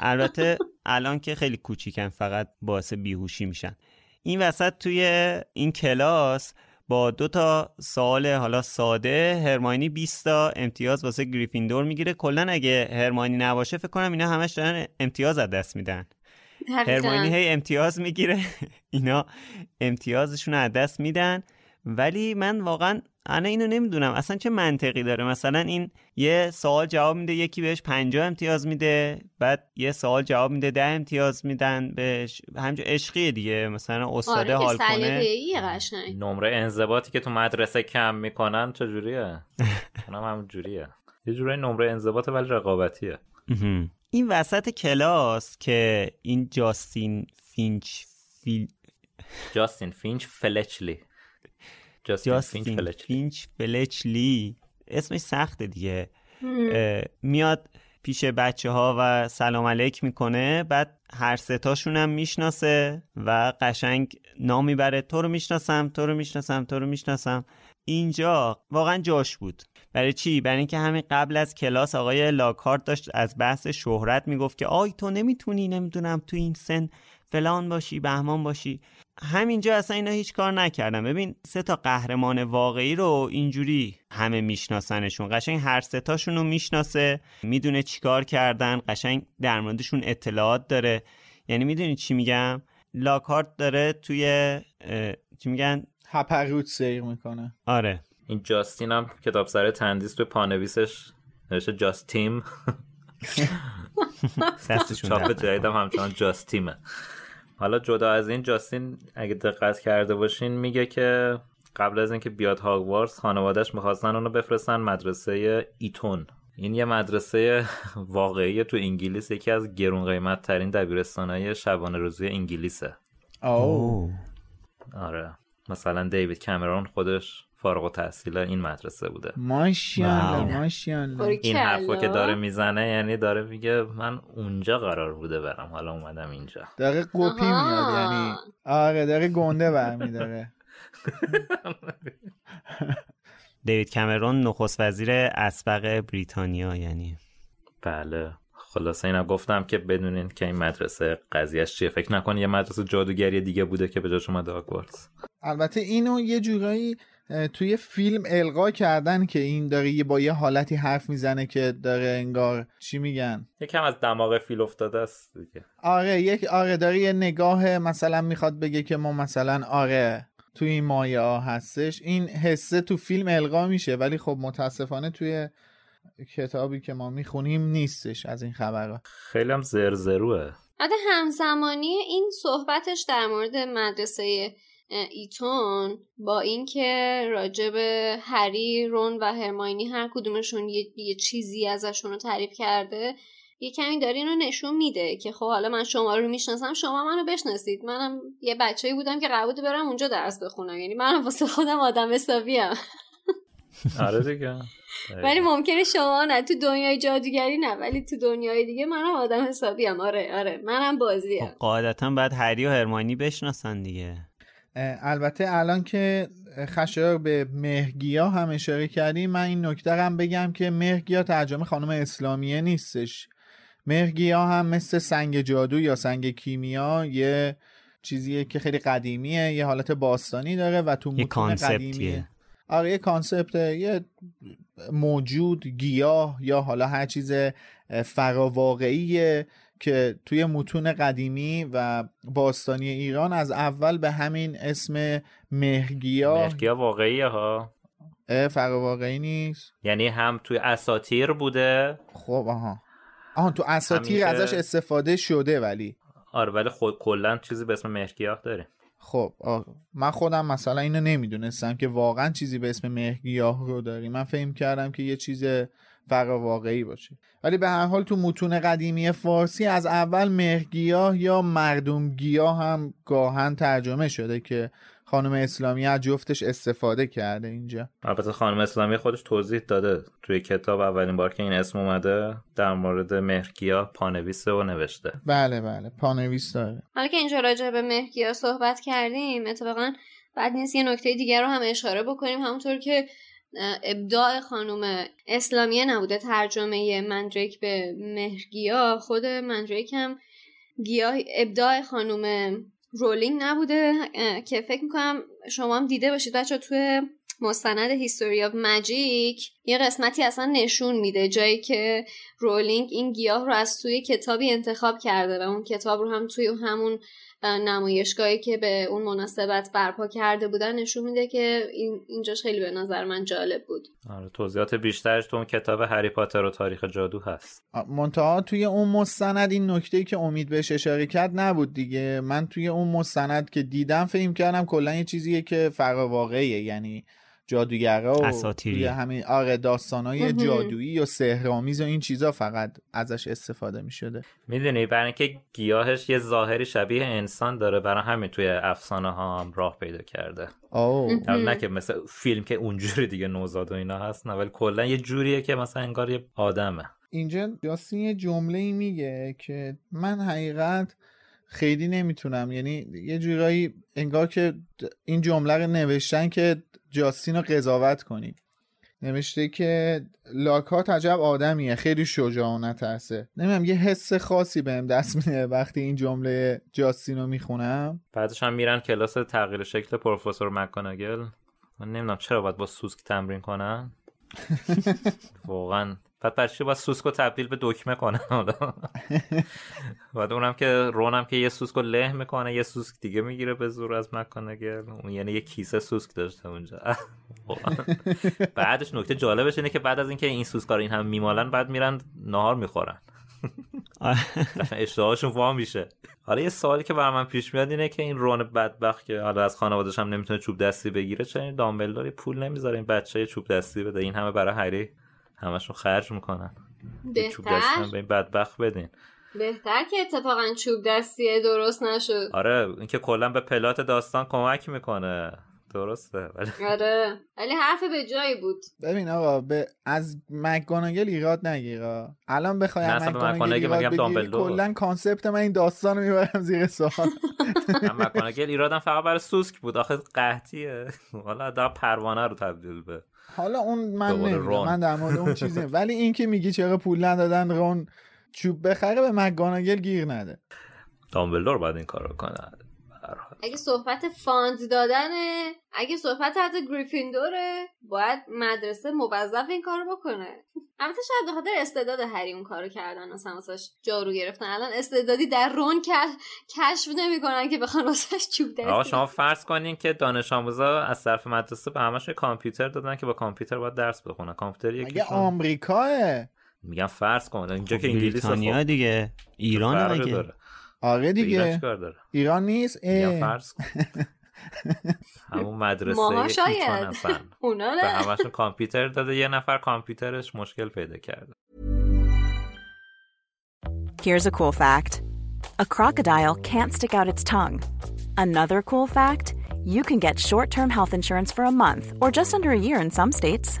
البته الان که خیلی کوچیکن فقط باعث بیهوشی میشن. این وسط توی این کلاس با دو تا سوال حالا ساده هرماینی 20 تا امتیاز واسه گریفیندور می‌گیره. کلا اگه هرماینی نباشه فکر کنم اینا همش دارن امتیاز از دست میدن. هرماینی هی امتیاز می‌گیره. (laughs) اینا امتیازشون از دست میدن. ولی من واقعا انا اینو نمی‌دونم. اصلا چه منطقی داره؟ مثلا این یه سوال جواب میده یکی بهش 50 امتیاز میده بعد یه سوال جواب میده ده امتیاز میدن بهش. همینجور عشقیه دیگه. مثلا استاده آره حال کنه نمره انضباطی که تو مدرسه کم می‌کنن چجوریه؟ (laughs) اونم همین جوریه. یه جوری نمره انضباط ولی رقابتیه. این وسط کلاس که این جاستین فینچ فیل جاستین فینچ فلچلی. جاستین, فینچ, فلچلی اسمش سخته دیگه. میاد پیش بچه ها و سلام علیک می‌کنه بعد هر ستاشون هم می‌شناسه و قشنگ نام می‌بره. تو رو می‌شناسم تو رو می‌شناسم تو رو می‌شناسم. اینجا واقعا جاش بود. برای چی؟ برای اینکه همین قبل از کلاس آقای لاکارت داشت از بحث شهرت می‌گفت که آی تو نمی‌تونی نمی‌دونم تو این سن فلان باشی بهمان باشی. همینجا اصلا اینا هیچ کار نکردم ببین سه تا قهرمان واقعی رو اینجوری همه میشناسنشون. قشنگ هر سه تاشون رو می‌شناسه می‌دونه چیکار کردن قشنگ در موردشون اطلاعات داره. یعنی می‌دونی چی میگم؟ لاکارت داره توی چی میگن؟ هپروت سیر می‌کنه. آره. این جاستین هم کتاب سر تندیس توی پانویسش نوشته جاستیم. (laughs) دستشون چاپ جدیدم همچنان جاستیمه. حالا جدا از این جاستین اگه دقت کرده باشین میگه که قبل از اینکه بیاد هاگوارتس خانوادهش می‌خواستن اونو بفرستن مدرسه ایتون. این یه مدرسه (laughs) واقعی تو انگلیس یکی از گرون قیمت ترین دبیرستانهای شبانه روزی انگلیسه. آو آره. مثلا دیوید کامرون خودش فارغ التحصیل این مدرسه بوده. ماشاءالله این. حرفا که داره می‌زنه یعنی داره میگه من اونجا قرار بوده برم حالا اومدم اینجا. داره قپی. میاد یعنی آره داره گنده برمیداره. (laughs) دیوید کامرون نخست وزیر اسبق بریتانیا یعنی. بله. خلاصه اینم گفتم که بدونین که این مدرسه قضیهش چیه. فکر نکن یه مدرسه جادوگری دیگه بوده که به جاش اومده هاگوارتس البته اینو یه جورایی توی فیلم القا کردن که این داره یه با یه حالتی حرف می‌زنه که داره انگار چی میگن؟ یکم از دماغ فیل افتاده است دیگه. آره یک آره داره یه نگاه مثلا می‌خواد بگه که ما مثلا آره توی این مایه ها هستش. این حسه تو فیلم القا میشه ولی خب متاسفانه توی کتابی که ما می‌خونیم نیستش از این خبرها. خیلی هم زرزروه. حتی همزمانی این صحبتش در مورد مدرسه ایتون با اینکه راجب هری رون و هرماینی هر کدومشون یه, یه چیزی ازشون رو تعریف کرده یه کمی داره اینو نشون میده که خب حالا من شما رو می‌شناسم شما منو بشناسید. منم یه بچه‌ای بودم که قرار برم اونجا درس بخونم. یعنی منم واسه خودم آدم حسابیم. (laughs) آره دیگه. ولی ممکنه شما نه تو دنیای جادوگری نه ولی تو دنیای دیگه منم آدم حسابیم. آره آره منم بازیم. خب قاعدتا باید هری و هرمانی بشناسن دیگه. البته الان که خشایار به مهگیا هم اشاره کردیم من این نکته هم بگم که مهگیا ترجمه خانم اسلامیه نیستش. مهگیا هم مثل سنگ جادو یا سنگ کیمیا یه چیزیه که خیلی قدیمیه یه حالت باستانی داره و تو متون قدیمیه. آره یه کانسپت یه موجود گیاه یا حالا هر چیز فراواقعیه. که توی متون قدیمی و باستانی ایران از اول به همین اسم مهگیاه مهگیا واقعیه ها. اه، فراواقعی نیست. یعنی هم توی اساتیر بوده. خب آها. آها تو اساتیر همیشه- ازش استفاده شده ولی. آره ولی خود کلا چیزی به اسم مهگیاه داریم. خب آه. من خودم مثلا اینو نمی‌دونستم که واقعا چیزی به اسم مهگیاه رو داریم. من فهم کردم که یه چیز فراواقعی باشه. ولی به هر حال تو متون قدیمی فارسی از اول مهگیاه یا مردمگیاه هم گاهن ترجمه شده که خانم اسلامی از جفتش استفاده کرده اینجا. البته خانم اسلامی خودش توضیح داده. توی کتاب اولین بار که این اسم اومده در مورد مهرگیا پانویسه و نوشته. بله بله. پانویس داره. حالا که اینجا راجع به مهگیا صحبت کردیم اتفاقا بعد نیست یه نکته دیگر رو هم اشاره بکنیم. همونطور که ابداع خانم اسلامیه نبوده. ترجمه mandrake به مهرگیا خود mandrake هم گیاه ابداع خانم رولینگ نبوده که فکر می‌کنم شما هم دیده باشید بچه توی مستند History of Magic یه قسمتی اصلا نشون میده جایی که رولینگ این گیاه رو از توی کتابی انتخاب کرده و اون کتاب رو هم توی همون نمایشگاهی که به اون مناسبت برپا کرده بودن نشون میده که این اینجاش خیلی به نظر من جالب بود. آره توضیحات بیشترش تو اون کتاب هری پاتر و تاریخ جادو هست. منتها توی اون مستند این نکته که امید بهش اشاره کرد نبود دیگه. من توی اون مستند که دیدم فهم کردم کلا یه چیزیه که فراواقعیه. یعنی جادوگرا و اساطیری. توی همین آره داستانهای مهم. جادویی و سحرآمیز و این چیزا فقط ازش استفاده می شده می‌دونی برای اینکه گیاهش یه ظاهری شبیه انسان داره برای همین توی افسانه ها هم راه پیدا کرده. البته نه که مثل فیلم که اونجوری دیگه نوزاد و اینا هست نه ولی کلا یه جوریه که مثلا انگار یه آدمه. اینجا جاستین یه جمله ای میگه که من حقیقت خیلی نمی‌تونم. یعنی یه جورایی انگار که این جمله رو نوشتن که جاستین رو قضاوت کنید نوشته که لاکات عجب آدمیه. خیلی شجاع و نترسه. نمی‌دونم یه حس خاصی بهم دست میده وقتی این جمله جاستین رو می‌خونم. بعدش هم میرن کلاس تغییر شکل پروفسور مکاناگل من نمی‌دونم چرا باید با سوسک تمرین کنن. (laughs) واقعا بعد بچه با سوسکو تبدیل به دکمه کنه. (laughs) حالا. بعد اونم که رونم که یه سوسکو له می‌کنه یه سوسک دیگه می‌گیره به زور از مکانگل اون یعنی یه کیسه سوسک داشته اونجا. (laughs) بعدش نکته جالبش اینه که بعد از اینکه این سوسکا رو این هم میمالن بعد میرن نهار می‌خورن. (laughs) اشتهاشون وا میشه. حالا یه سوالی که بر من پیش میاد اینه که این رون بدبخت که حالا از خانوادش هم نمی‌تونه چوب دستی بگیره چرا این دامبلداری پول نمی‌ذاره این بچه چوب دستی بده؟ این همه برای هری؟ همشون خرج می‌کنن. چوب دستی به این بدبخت بدین. بهتر که اتفاقا چوب دستیه درست نشد. آره اینکه کلا به plot داستان کمک می‌کنه. درسته ولی (laughs) آره. ولی حرف به جایی بود. ببین آقا به از مکگوناگل ایراد نگیرا الان بخوای از مکگوناگل ایراد بگیری کلا concept من این داستان رو می‌برم زیر سوال. (laughs) مکگوناگل ایرادم فقط برای سوسک بود. آخه قحطیه. (laughs) حالا در پروانه رو تبدیل به حالا اون من نمی‌دونم من در مورد اون چیزی ولی این که میگی چرا پول ندادن رون چوب بخره به مکگوناگل گیر نده. دامبلدور باید این کارو کنه. اگه صحبت fund دادنه اگه صحبت حتی گریفیندوره باید مدرسه موظف این کارو بکنه. البته شاید به خاطر استعداد هری اون کارو کردن اصلا واسش جارو گرفتن. الان استعدادی در رون کشف نمی‌کنن که بخوان واسش چوب دستی آقا شما فرض کنین که دانش آموزا از طرف مدرسه به همش کامپیوتر دادن که با کامپیوتر باید درس بخونن. کامپیوتر یکی آمریکاه؟ میگم فرض کن اینجا که انگلیس خب دیگه. ایران دیگه آره دیگه ایران نیست فرض همون مدرسه ماها شاید اونا به همشون کامپیوتر داده یه نفر کامپیوترش مشکل پیدا کرده Here's a cool fact. A crocodile can't stick out its tongue. Another cool fact, you can get short-term health insurance for a month or just under a year in some states.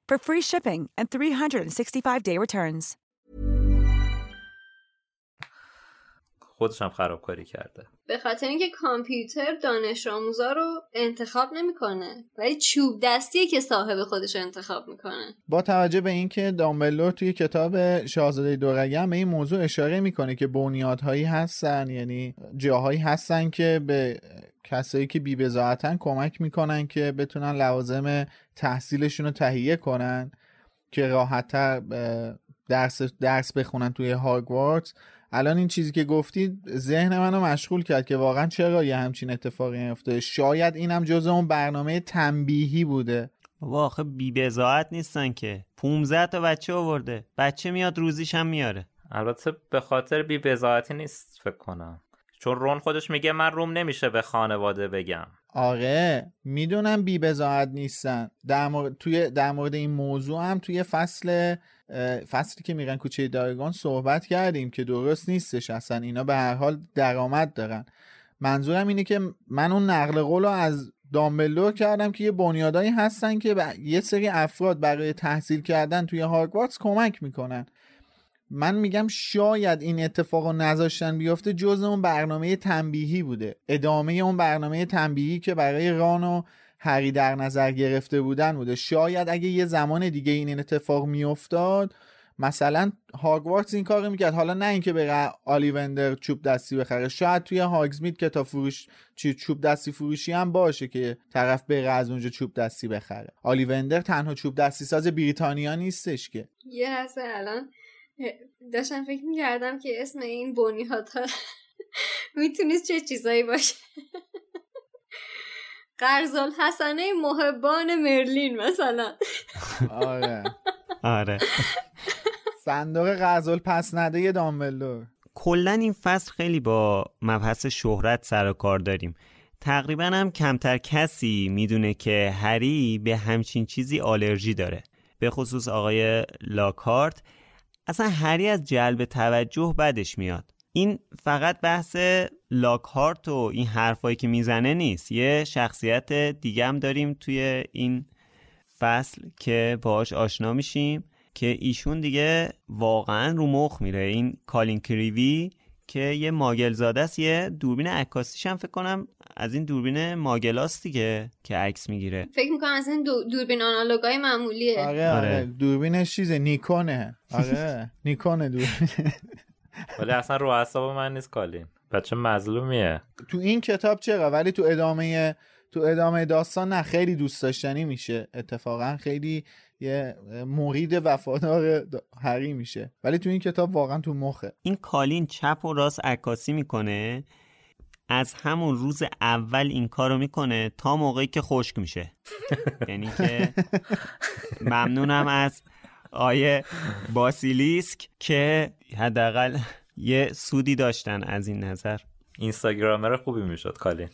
for free shipping and 365-day returns. خودش هم خرابکاری کرده به خاطر اینکه کامپیوتر دانش آموزا رو انتخاب نمی‌کنه ولی چوب دستیه که صاحب خودش انتخاب می‌کنه با توجه به اینکه دامبلور توی کتاب شاهزاده دورگم به این موضوع اشاره می‌کنه که بنیادهایی هستن یعنی جاهایی هستن که به کسایی که بی کمک می‌کنن که بتونن لوازم تحصیلشون رو تهیه کنن که راحتتر درس درس بخونن توی هاگوارتس. الان این چیزی که گفتید ذهن منو مشغول کرد که واقعا چرا یه همچین اتفاقی میفته شاید اینم جز اون برنامه تنبیهی بوده. بابا آخه بی نیستن که. 15 تا بچه آورده. بچه میاد روزیش هم میاره. البته به خاطر بی نیست فکر کنم. چون رون خودش میگه من روم نمیشه به خانواده بگم. آره می‌دونم بی نیستن. در مورد توی در مورد این موضوع هم توی فصل فصلی که میرن کوچه دایگان صحبت کردیم که درست نیستش اصلا. اینا به هر حال درآمد دارن. منظورم اینه که من اون نقل قول رو از دامبلدور کردم که یه بنیادایی هستن که یه سری افراد برای تحصیل کردن توی هاگوارتس کمک می‌کنن. من میگم شاید این اتفاق رو نذاشتن بیفته جز اون برنامه تنبیهی بوده. ادامه اون برنامه تنبیهی که برای ران و هری در نظر گرفته بودن بوده. شاید اگه یه زمان دیگه این اتفاق میافتاد مثلا هاگوارتس این کارو می‌کرد. حالا نه اینکه بره آلیوندر چوب دستی بخره. شاید توی هاگزمید کتاب فروش چی چوب دستی فروشی هم باشه که طرف بره از اونجا چوب دستی بخره. آلیوندر تنها چوب دستی ساز بریتانیا نیستش که. یه هسته الان داشتم فکر می‌کردم که اسم این بونی ها (laughs) می‌تونست چه چیزایی باشه. قرزال حسنه محبان مرلین مثلا. آره. آره. صندوق غزل پس نده دامبلدور. کلا این فصل خیلی با مبحث شهرت سر و کار داریم. تقریبا هم کمتر کسی می‌دونه که هری به همچین چیزی آلرژی داره. به خصوص آقای لاکارت اصلا هری از جلب توجه بدش میاد. این فقط بحث لاکهارت و این حرفایی که می‌زنه نیست. یه شخصیت دیگه هم داریم توی این فصل که باهاش آشنا میشیم که ایشون دیگه واقعا رو مخ میره. این کالین کریوی که یه ماگل زاده است یه دوربین عکاسیش هم فکر کنم از این دوربین ماگلاست دیگه که عکس می‌گیره. فکر می‌کنم از این دو دوربین آنالوگای معمولیه. آره آره. دوربینش چیزه؟ نیکونه. آره. نیکونه دوربین. (laughs) ولی اصلا رو اعصاب من نیست کالین بچه مظلومیه. تو این کتاب چرا؟ ولی تو ادامه تو ادامه داستان نه خیلی دوست داشتنی میشه. اتفاقا خیلی یه مرید وفادار هری میشه. ولی تو این کتاب واقعا تو مخه. این کالین چپ و راست عکاسی می‌کنه. از همون روز اول این کارو می‌کنه تا موقعی که خشک میشه. (laughs) یعنی که ممنونم از آیه باسیلیسک که حداقل یه سودی داشتن از این نظر. اینستاگرامر خوبی می‌شد کالین.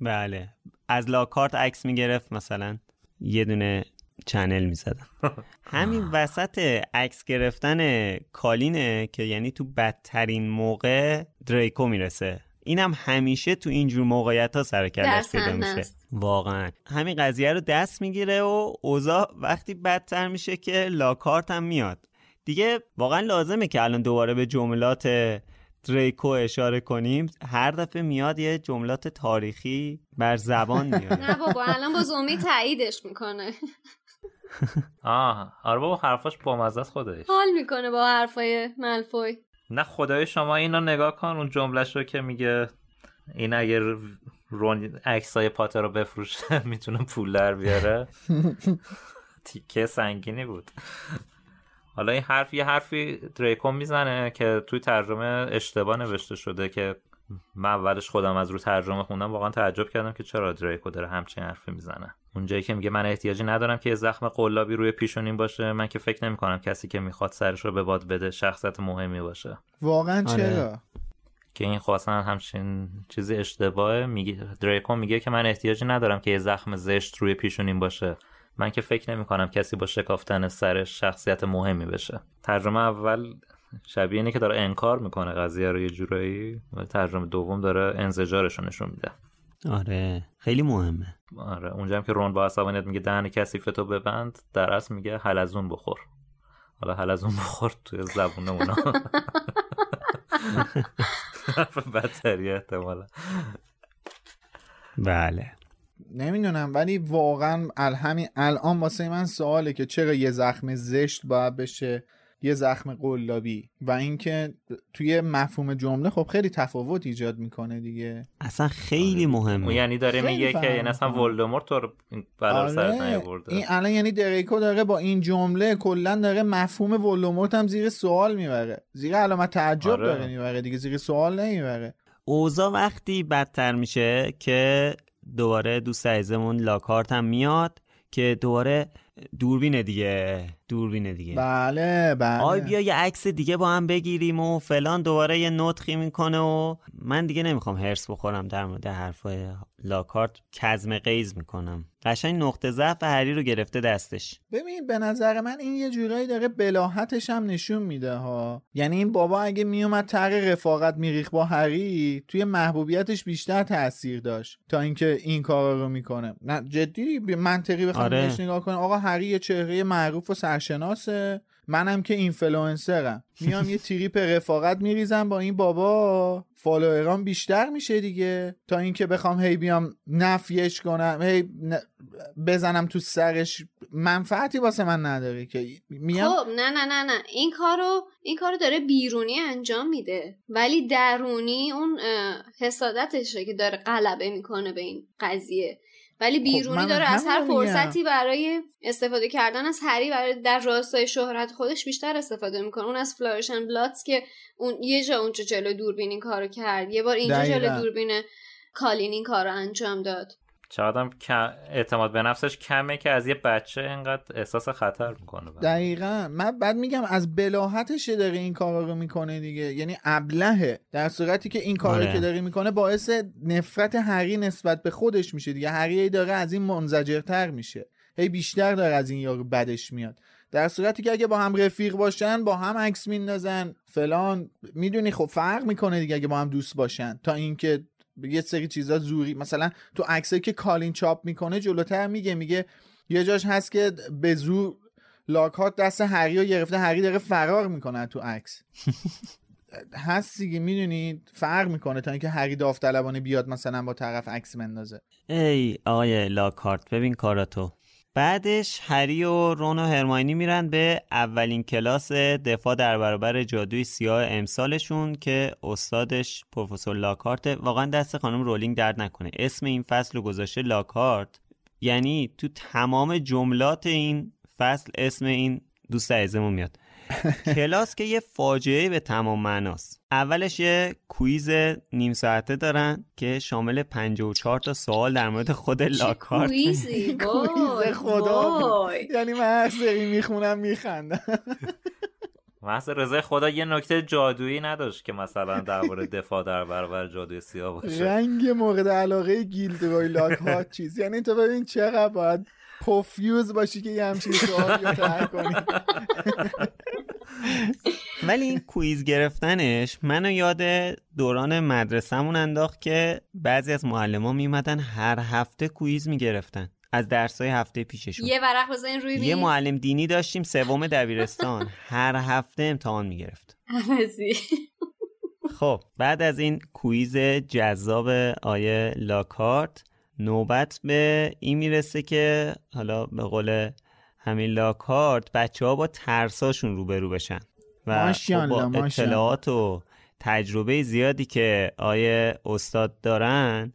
بله. از لاکارت عکس می‌گرفت مثلا. یه دونه چنل می‌زدن (laughs) همین وسط عکس گرفتن کالینه که یعنی تو بدترین موقع دریکو می‌رسه. اینم همیشه تو اینجور موقعیت ها سر پیدا میشه. واقعا. همین قضیه رو دست می‌گیره و اوضاع وقتی بدتر میشه که لاکارت هم میاد. دیگه واقعا لازمه که الان دوباره به جملات دریکو اشاره کنیم. هر دفعه میاد یه جملات تاریخی بر زبان میاد نه بابا الان با زومی تاییدش می‌کنه. (laughs) آه آره بابا حرفاش بامزه خودش. حال می‌کنه با حرفای ملفوی. نه خدای شما اینو نگاه کن اون جملهش رو که میگه این اگر رون عکسای پاتر رو بفروشه (laughs) می‌تونه پول در بیاره. تیکه سنگینی بود. حالا این حرف یه حرفی دریکون می‌زنه که توی ترجمه اشتباه نوشته شده که من اولش خودم از رو ترجمه خوندم واقعا تعجب کردم که چرا دریکو داره همچین حرفی می‌زنه. اونجایی که میگه من احتیاجی ندارم که یه زخم قلابی روی پیشونیم باشه من که فکر نمی کنم کسی که می‌خواد سرش رو به باد بده شخصیت مهمی باشه. واقعا چرا؟ که این خواستن همچین چیزی اشتباهه. میگه دریکو میگه که من احتیاجی ندارم که یه زخم زشت روی پیشونیم باشه. من که فکر نمی کنم کسی با شکافتن سرش شخصیت مهمی بشه. ترجمه اول شبیه اینه که داره انکار می‌کنه قضیه رو یه جورایی و ترجمه دوم داره انزجارش نشون میده. آره خیلی مهمه. آره اونجا هم که رون با عصبانیت میگه دهن کثیف تو ببند در اصل میگه حلزون بخور. حالا حلزون بخور توی زبون اونا. (laughs) بدتری احتمالا. بله. نمی‌دونم ولی واقعا همین الان واسه من سواله که چرا یه زخم زشت باید بشه. یه زخم قلابی و اینکه توی مفهوم جمله خب خیلی تفاوت ایجاد می‌کنه دیگه. اصلا خیلی مهمه. اون یعنی داره میگه که یعنی اصلا ولدمورت تو بلا آره. سر نیاورده. این الان یعنی دریکو داره با این جمله کلا داره مفهوم ولدمورت هم زیر سوال می‌بره. زیر علامت تعجب آره. داره می‌بره دیگه زیر سوال نمی‌بره. اوضاع وقتی بدتر میشه که دوباره دوست عزیزمون لاکارت هم میاد که دوباره دوربینه دیگه. دوربینه دیگه. بله بله. آی بیا یه عکس دیگه با هم بگیریم و فلان دوباره یه نطخی می‌کنه و من دیگه نمی‌خوام هرس بخورم در مورد حرفای لاکارت. کزم قیز می‌کنم. قشنگ نقطه ضعف هری رو گرفته دستش. ببین به نظر من این یه جورایی داره بلاحتش هم نشون میده ها. یعنی این بابا اگه میومد تر رفاقت میریخ با هری توی محبوبیتش بیشتر تاثیر داشت تا اینکه این کارا رو می‌کنه. نه جدی؟ منطقی بخوام آره. نگاه کنم. آقا هری یه چهره معروف و سرشناسه. منم که اینفلوئنسرم. میام یه تریپ رفاقت میریزم با این بابا. follower ام بیشتر میشه دیگه. تا اینکه بخوام هی بیام نفیش کنم هی بزنم تو سرش. منفعتی واسه من نداره که. میام خب نه نه نه نه. این کارو این کارو داره بیرونی انجام میده. ولی درونی اون حسادتشه که داره غلبه می‌کنه به این قضیه. ولی خب، بیرونی خب داره از هر فرصتی برای استفاده کردن از هری برای در راستای شهرت خودش بیشتر استفاده می‌کنه. اون از Flourish and Blotts که اون یه جا اونجا جلو دوربین این کارو کرد. یه بار اینجا جلو دوربین کالین این کارو انجام داد. چقدر اعتماد به نفسش کمه که از یه بچه اینقدر احساس خطر می‌کنه دقیقا. من بعد میگم از بلاحتش داره این کارا رو می‌کنه دیگه. یعنی ابلهه. در صورتی که این کاری آره. که داره می‌کنه باعث نفرت هری نسبت به خودش میشه دیگه. هری داره از این منزجرتر میشه. هی بیشتر داره از این یارو بدش میاد. در صورتی که اگه با هم رفیق باشن با هم عکس میندازن فلان. می‌دونی خب فرق می‌کنه دیگه اگه با هم دوست باشن. تا اینکه یه سری چیزا زوری. مثلا تو عکسایی که کالین چاپ می‌کنه جلوتر میگه میگه یه جاش هست که به زور لاکات دست هری رو گرفته هری داره فرار می‌کنه تو عکس. (laughs) هست دیگه می‌دونید فرق می‌کنه تا اینکه هری داوطلبانه بیاد مثلا با طرف عکس مندازه ای آقای لاکارت ببین کاراتو. بعدش هری و رون و هرماینی میرن به اولین کلاس دفاع در برابر جادوی سیاه امسالشون که استادش پروفسور لاکارت. واقعا دست خانم رولینگ درد نکنه. اسم این فصل رو گذاشته لاکارت. یعنی تو تمام جملات این فصل اسم این دوست عزیزمون میاد. کلاس که یه فاجعه به تمام معناست. اولش یه quiz نیم ساعته دارن که شامل 54 تا سوال در مورد خود لاکارت. quiz (laughs) ی؟ quiz خدا. یعنی من هر سری می‌خونم میخندم. (laughs) محض رضای خدا یه نکته جادویی نداشت که مثلا درباره دفاع در برابر جادوی سیاه باشه. رنگ مورد علاقه گیلدروی لاکارت چیز. یعنی تو ببین چقدر باید پفیوز باشی که یه همچین سوالی رو کنی. ولی این quiz گرفتنش منو یاد دوران مدرسهمون انداخت که بعضی از معلمان میومدن هر هفته quiz می‌گرفتن. از درسای هفته پیششون. یه ورق بزنین روی یه معلم دینی داشتیم سوم دبیرستان. هر هفته امتحان می‌گرفت. خب بعد از این کویز جذاب آیه لاکارت نوبت به این می‌رسه که حالا به قول همین لاکارت بچه ها با ترساشون روبرو بشن و خب با اطلاعات و تجربه زیادی که آیه استاد دارن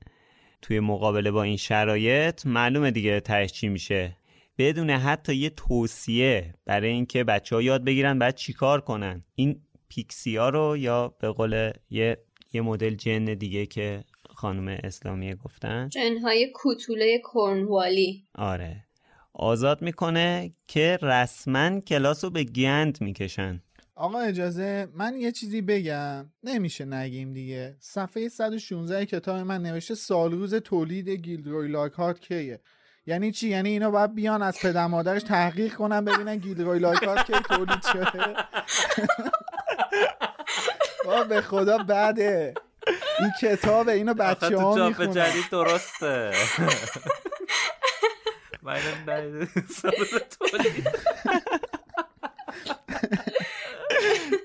توی مقابله با این شرایط معلومه دیگه تهش چی میشه. بدون حتی یه توصیه برای اینکه بچه ها یاد بگیرن بعد چیکار کنن. این پیکسی ها رو یا به قول یه یه مدل جن دیگه که خانم اسلامی گفتن؟ جنهای کوتوله کرنوالی آره. آزاد می‌کنه که رسما کلاس رو به گند می‌کشن. آقا اجازه من یه چیزی بگم. نمیشه نگیم دیگه. صفحه 116 کتاب من نوشته سال روز تولید گیلدروی لاکارت کیه. یعنی چی؟ یعنی اینا باید بیان از پدر مادرش تحقیق کنن ببینن گیلدروی لاکارت کی تولید شده. (laughs) با به خدا بعده این کتاب اینو بچه ها می‌خونن. جدید درسته. (laughs)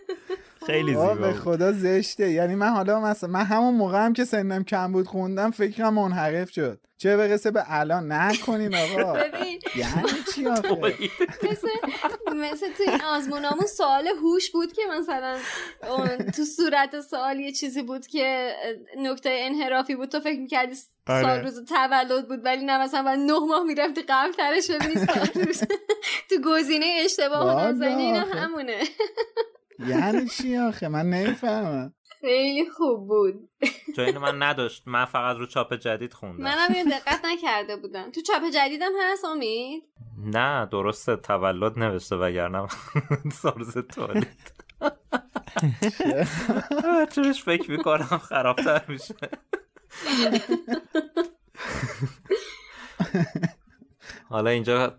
خیلی زیبا به خدا زشته. یعنی من حالا مثلا من همون موقع هم که سنم کم بود خوندم فکرم منحرف شد. چه برسه به الان؟ نکنین آقا. (laughs) ببین. یعنی چی آخه؟ (laughs) مثل مثل تو این آزمونامون سوال هوش بود که مثلا تو صورت سوال یه چیزی بود که نکته انحرافی بود. تو فکر می‌کردی آره. سال روز تولد بود ولی نه مثلا بعد نه ماه می‌رفتی قبل ترش ببینی (laughs) تو گزینه اشتباه نزنی اینا همونه. یعنی چی آخه؟ من نمی‌فهمم. خیلی خوب بود. چون من نداشت. من فقط رو چاپ جدید خوندم. منم یه دقت نکرده بودم. تو چاپ جدیدم هست امید؟ نه درسته. تولد نوشته وگرنه. (laughs) سالز تولید. (laughs) چونش فکر می‌کنم خرابتر میشه؟ (laughs) حالا اینجا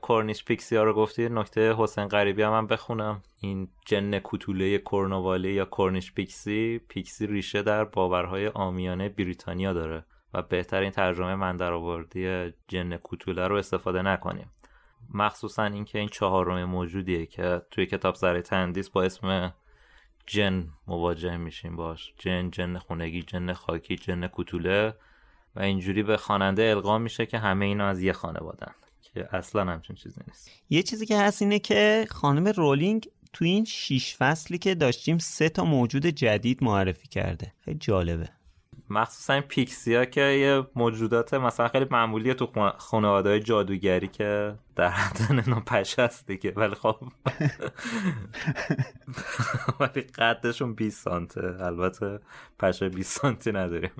کورنیش پیکسی ها رو گفتی نکته حسین غریبی هم, من بخونم. این جن کوتوله کرنوالی یا کورنیش پیکسی پیکسی ریشه در باورهای آمیانه بریتانیا داره و بهترین ترجمه من در آوردی جن کوتوله رو استفاده نکنیم. مخصوصا اینکه این چهارم موجودیه که توی کتاب زره تندیس با اسم جن مواجه میشیم باش. جن جن خونگی جن خاکی جن کوتوله و اینجوری به خواننده القا میشه که همه اینا از یه خانوادن. که اصلا همچین چیزی نیست. یه چیزی که هست اینه که خانم رولینگ تو این شیش فصلی که داشتیم سه تا موجود جدید معرفی کرده. خیلی جالبه. مخصوصا این پیکسی که یه موجودات مثلا خیلی معمولیه تو خانواده های جادوگری که در حد پشه هست دیگه. ولی خب (laughs) ولی قدشون 20 سانته. البته پشه 20 سانتی نداریم.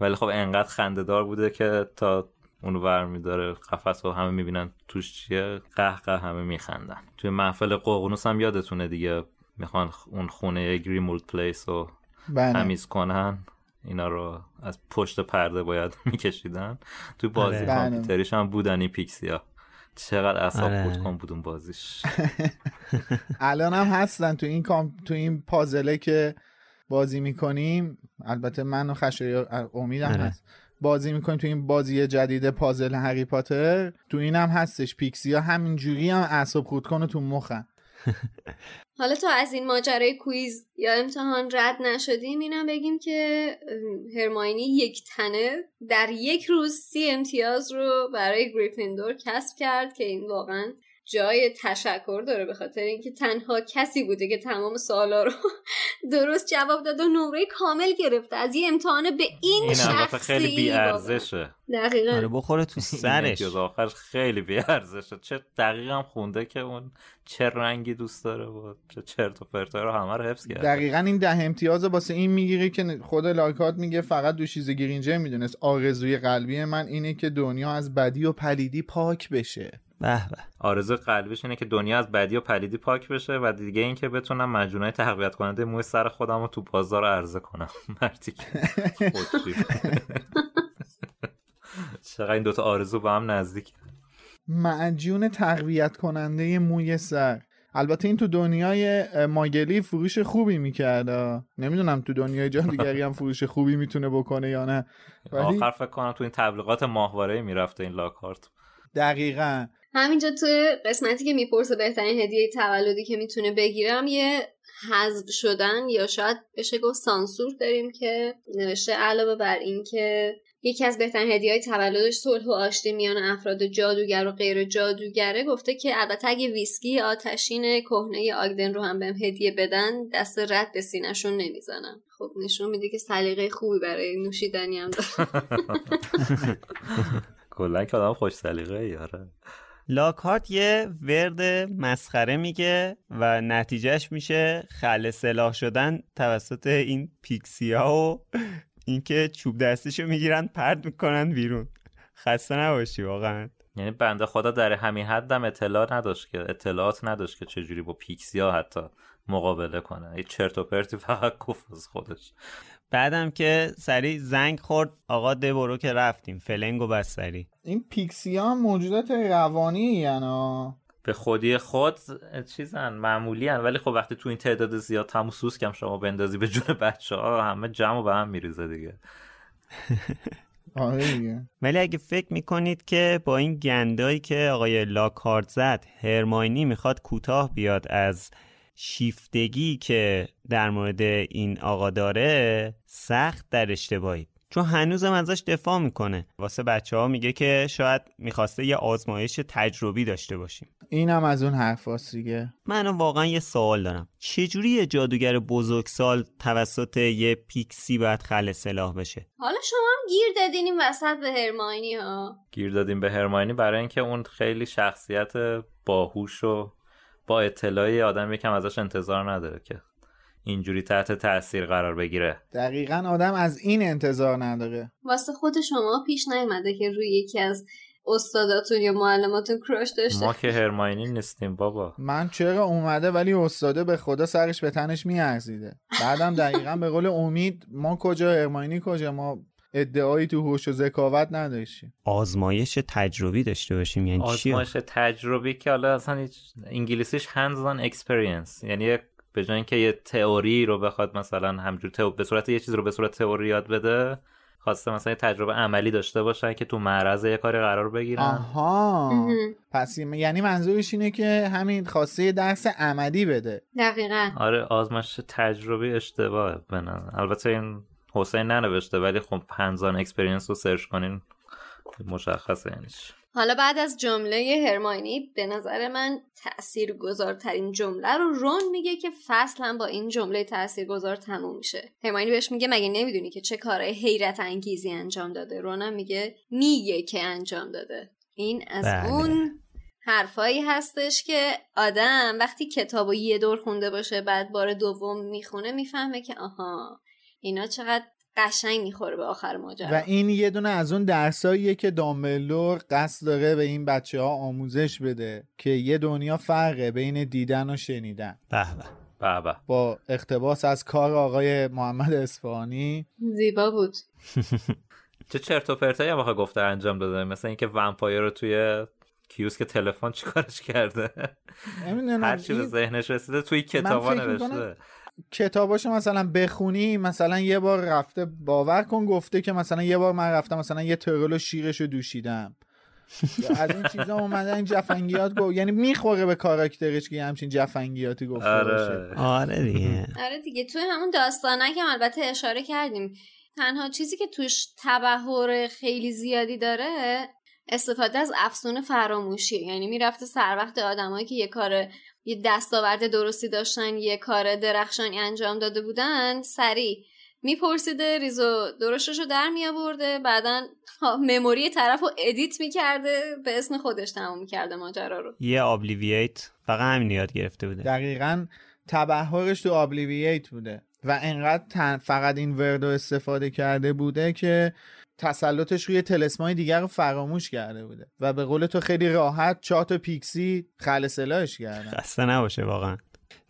ولی خب انقدر خندهدار بوده که تا اونو ور میداره قفس و همه می‌بینن توش چیه قه همه میخندن توی محفل قوقنوس هم یادتونه دیگه می‌خوان اون خونه گریمولد پلیس رو بله. تمیز کنن اینا رو از پشت پرده باید (laughs) میکشیدن توی بازی آره. کامپیوتریش هم بودن این پیکسیا چقدر اصاب آره. بود کن بودون بازیش (laughs) الان هم هستن تو این کام... تو این پازله که بازی می‌کنیم البته من و خشای امیدم آره. هست بازی می‌کنیم تو این بازی جدید پازل هری پاتر. تو این هم هستش. پیکسیا همینجوری هم اعصاب خود کنه تو مخن (laughs) حالا تا از این ماجرای کویز یا امتحان رد نشدیم اینم بگیم که هرماینی یک تنه در یک روز سی امتیاز رو برای گریفیندور کسب کرد که این واقعا جای تشکر داره به خاطر اینکه تنها کسی بوده که تمام سوالا رو (laughs) درست جواب داد و نمره کامل گرفته. از یه امتحان به این, این شخصی خیلی بی ارزشه. دقیقا. آره بخوره تو سرش. آخر خیلی بی ارزشه. چه دقیقا خونده که اون چه رنگی دوست داره و چه چرت و پرتا رو همه رو حفظ کرده. دقیقا این ده امتیاز واسه این می‌گیری که خود لاکارت میگه فقط دو چیز گرینجر می‌دونست. آرزوی قلبی من اینه که دنیا از بدی و پلیدی پاک بشه. به به. آرزو قلبیش اینه که دنیا از بدی و پلیدی پاک بشه و دیگه اینکه بتونم معجونای تقویت کننده موی سر خودم رو تو بازار عرضه کنم. (laughs) مرتی چقدر این دوتا آرزو با هم نزدیک. معجون تقویت کننده موی سر. البته این تو دنیای ماگلی فروش خوبی می‌کرده. نمی‌دونم تو دنیای دیگری هم فروش خوبی می‌تونه بکنه یا نه. ولی... آخر فکر کنم تو این تبلیغات ماهواره می‌رفته این لاکارت. دقیقا. همینجا تو قسمتی که می‌پرسه بهترین هدیه تولدی که می‌تونه بگیرم یه حذف شدن یا شاید بشه گفت سانسور داریم که نوشته علاوه بر این که یکی از بهترین هدیه های تولدش صلح و آشتی میان افراد جادوگر و غیر جادوگره. گفته که البته اگه ویسکی آتشین کهنه آگدن رو هم بهم هدیه بدن دست رد به سینهشون نمی‌زنم. خب نشون میده که سلیقه خوبی برای نوشیدنی هم داره (laughs) کلا که آدم خوش سلیقه یاره لاکارت یه ورد مسخره میگه و نتیجهش میشه خل سلاح شدن توسط این پیکسیا و اینکه چوب دستیشو می‌گیرن پرد می‌کنن بیرون. خسته نباشی واقعا. یعنی بنده خدا در همین حدم اطلاع نداشت که اطلاعات نداشت که چجوری با پیکسیا حتی مقابله کنه. یه چرت و پرتی فقط گفت خودش. بعدم که سری زنگ خورد آقا دبرو که رفتیم. فلنگ و بس سری این پیکسیا هم موجودات روانی یعنی به خودی خود چیزن معمولی هن. ولی خب وقتی تو این تعداد زیاد تموسوس کم شما بندازی به جون بچه ها همه جمع و به هم میریزه دیگه. (laughs) آره ولی اگه فکر می‌کنید که با این گندایی که آقای لاکارت زد هرماینی می‌خواد کوتاه بیاد از شیفتگی که در مورد این آقا داره سخت در اشتباهید چون هنوزم ازش دفاع می‌کنه. واسه بچه ها میگه که شاید می‌خواسته یه آزمایش تجربی داشته باشیم. اینم از اون حرف دیگه. من واقعا یه سوال دارم. چجوری یه جادوگر بزرگسال توسط یه پیکسی باید خل سلاح بشه؟ حالا شما هم گیر دادین این وسط به هرماینی ها گیر دادیم به هرماینی برای اینکه اون خیلی شخصیت باهوش و با اطلاعی آدم یکم ازش انتظار نداره که اینجوری تحت تاثیر قرار بگیره. دقیقا آدم از این انتظار نداره. واسه خود شما پیش نیومده که روی یکی از استاداتون یا معلماتون کراش داشته ما که هرماینی نیستیم بابا. من چرا اومده ولی استاده به خدا سرش به تنش میارزیده. بعدم دقیقا به قول امید ما کجا هرماینی کجا ما ادعایی تو هوش و ذکاوت نداشتیم آزمایش تجربی داشته باشیم یعنی آزمایش تجربی که حالا اصلا انگلیسیش hands on experience. یعنی به جای اینکه یه تئوری رو بخواد مثلا همجور به صورت یه چیز رو به صورت تئوری یاد بده خواسته مثلا تجربه عملی داشته باشن که تو معرض یه کاری قرار بگیرن. آها. پس یعنی منظورش اینه که همین خواسته درس عملی بده. دقیقا. آره آزمایش تجربه اشتباهه بنن البته این حسین ننوشته ولی خب hands-on experience رو search کنین مشخصه معنیش. حالا بعد از جمله هرماینی به نظر من تأثیر گذارترین جمله رو رون میگه که فصل هم با این جمله تأثیر گذار تموم میشه. هرماینی بهش میگه مگه نمی‌دونی که چه کارهای حیرت انگیزی انجام داده؟ رون هم میگه میگه که انجام داده. این از بله. اون حرفایی هستش که آدم وقتی کتاب و یه دور خونده باشه بعد بار دوم می‌خونه می‌فهمه که آها اینا چقدر قشنگ می‌خوره به آخر ماجرا. و این یه دونه از اون درساییه که دامبلور قصد داره به این بچه ها آموزش بده که یه دنیا فرقه بین دیدن و شنیدن. به به به به. با اقتباس از کار آقای محمد اصفهانی. زیبا بود. چه چرت و پرتایی هم آخه گفته انجام داده. مثل اینکه ومپایر رو توی کیوسک تلفن چیکارش کرده؟ هر چی به ذهنش رسیده توی کتابا نوشته. کتاباشو مثلا بخونی مثلا یه بار رفته باور کن گفته که مثلا یه بار من رفتم مثلا یه ترل و شیرشو دوشیدم. از این چیزا اومدن این جفنگیات گفت یعنی می‌خوره به کاراکترش که یه همچین جفنگیاتی گفته باشه. آره آره دیگه. آره دیگه. توی همون داستانک هم البته اشاره کردیم تنها چیزی که توش تبهر خیلی زیادی داره استفاده از افسون فراموشی. یعنی می‌رفته سر وقت آدمایی که یه کار یه دستاورد درستی داشتن یه کار درخشانی انجام داده بودن سریع. میپرسیده ریز و درشتشو در میآورده بعدا (laughs) memory طرف رو edit می‌کرده به اسم خودش تموم می‌کرده ماجرا رو. یه Obliviate فقط همین یاد گرفته بوده. دقیقا تبحرش تو Obliviate بوده و انقدر تن- فقط این وردو استفاده کرده بوده که تسلطش روی طلسمای دیگر رو فراموش کرده بوده و به قول تو خیلی راحت چهار تا pixie خلع سلاحش کردن. خسته نباشه واقعا.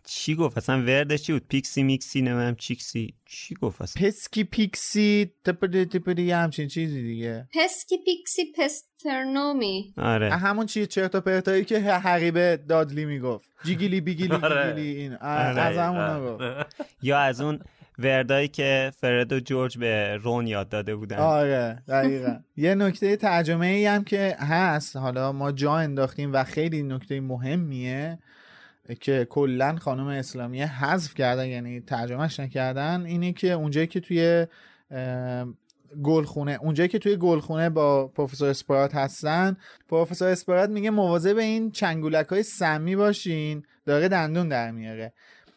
چی گفت؟ اصلا وردش چی بود؟ پیکسی میکسی نمیم چیکسی. چی گفت اصلا؟ پسکی پیکسی تپدی تپدی یه همچین چیزی دیگه. پسکی پیکسی پسترنومی. آره. همون چیه چرت و پرتایی که حقیبه دادلی می‌گفت. جیگیلی بیگیلی (laughs) آره. گیگیلی این. آره. از همونا گفت. یا از اون وردایی که فرد و جورج به رون یاد داده بودن. آره دقیقا. (laughs) یه نکته ترجمه ای هم که هست حالا ما جا انداختیم و خیلی نکته مهمیه که کلا خانم اسلامیه حذف کردن یعنی ترجمهش نکردن اینه که اونجایی که توی گلخونه اونجایی که توی گلخونه با پروفسور اسپرات هستن پروفسور اسپرات میگه مواظب این چنگولک های سمی باشین داره دندون در میاره.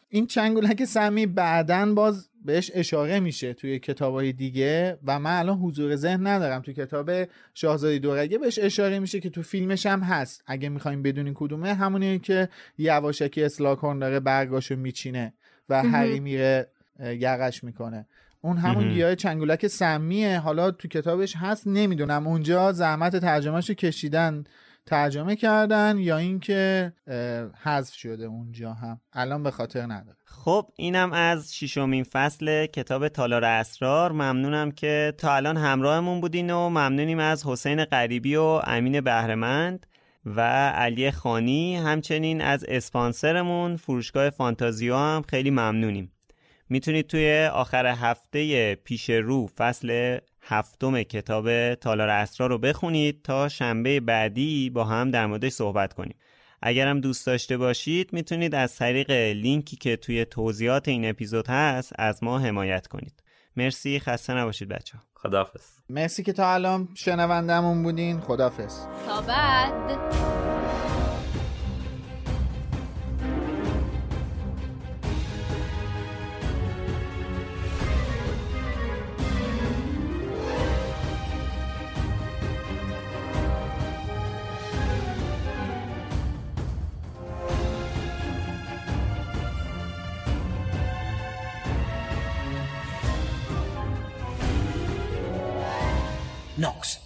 این چنگولک سمی بعدن باز بهش اشاره میشه توی کتابای دیگه و من الان حضور ذهن ندارم. توی کتاب شاهزاده دورگه بهش اشاره میشه که تو فیلمش هم هست. اگه می‌خوایم بدونین کدومه همونیه که یواشکی اسلاکورن داره برگاشو میچینه و. هری میره یقش می‌کنه. اون همون. گیاه چنگولک سمیه. حالا تو کتابش هست نمی‌دونم. اونجا زحمت ترجمهشو کشیدن ترجمه کردن یا اینکه حذف شده اونجا هم. الان به خاطر نداره. خب اینم از ششمین فصل کتاب تالار اسرار. ممنونم که تا الان همراهمون بودین و ممنونیم از حسین غریبی و امین بهرمند و علی خانی. همچنین از اسپانسرمون فروشگاه فانتازیو هم خیلی ممنونیم. می‌تونید توی آخر هفته پیش رو فصل هفتم کتاب تالار اسرار رو بخونید تا شنبه بعدی با هم در موردش صحبت کنیم. اگرم دوست داشته باشید می‌تونید از طریق لینکی که توی توضیحات این اپیزود هست از ما حمایت کنید. مرسی خسته نباشید بچه خداحافظ. مرسی که تا الان شنوندمون بودین. خدافظ تا بعد. Knox.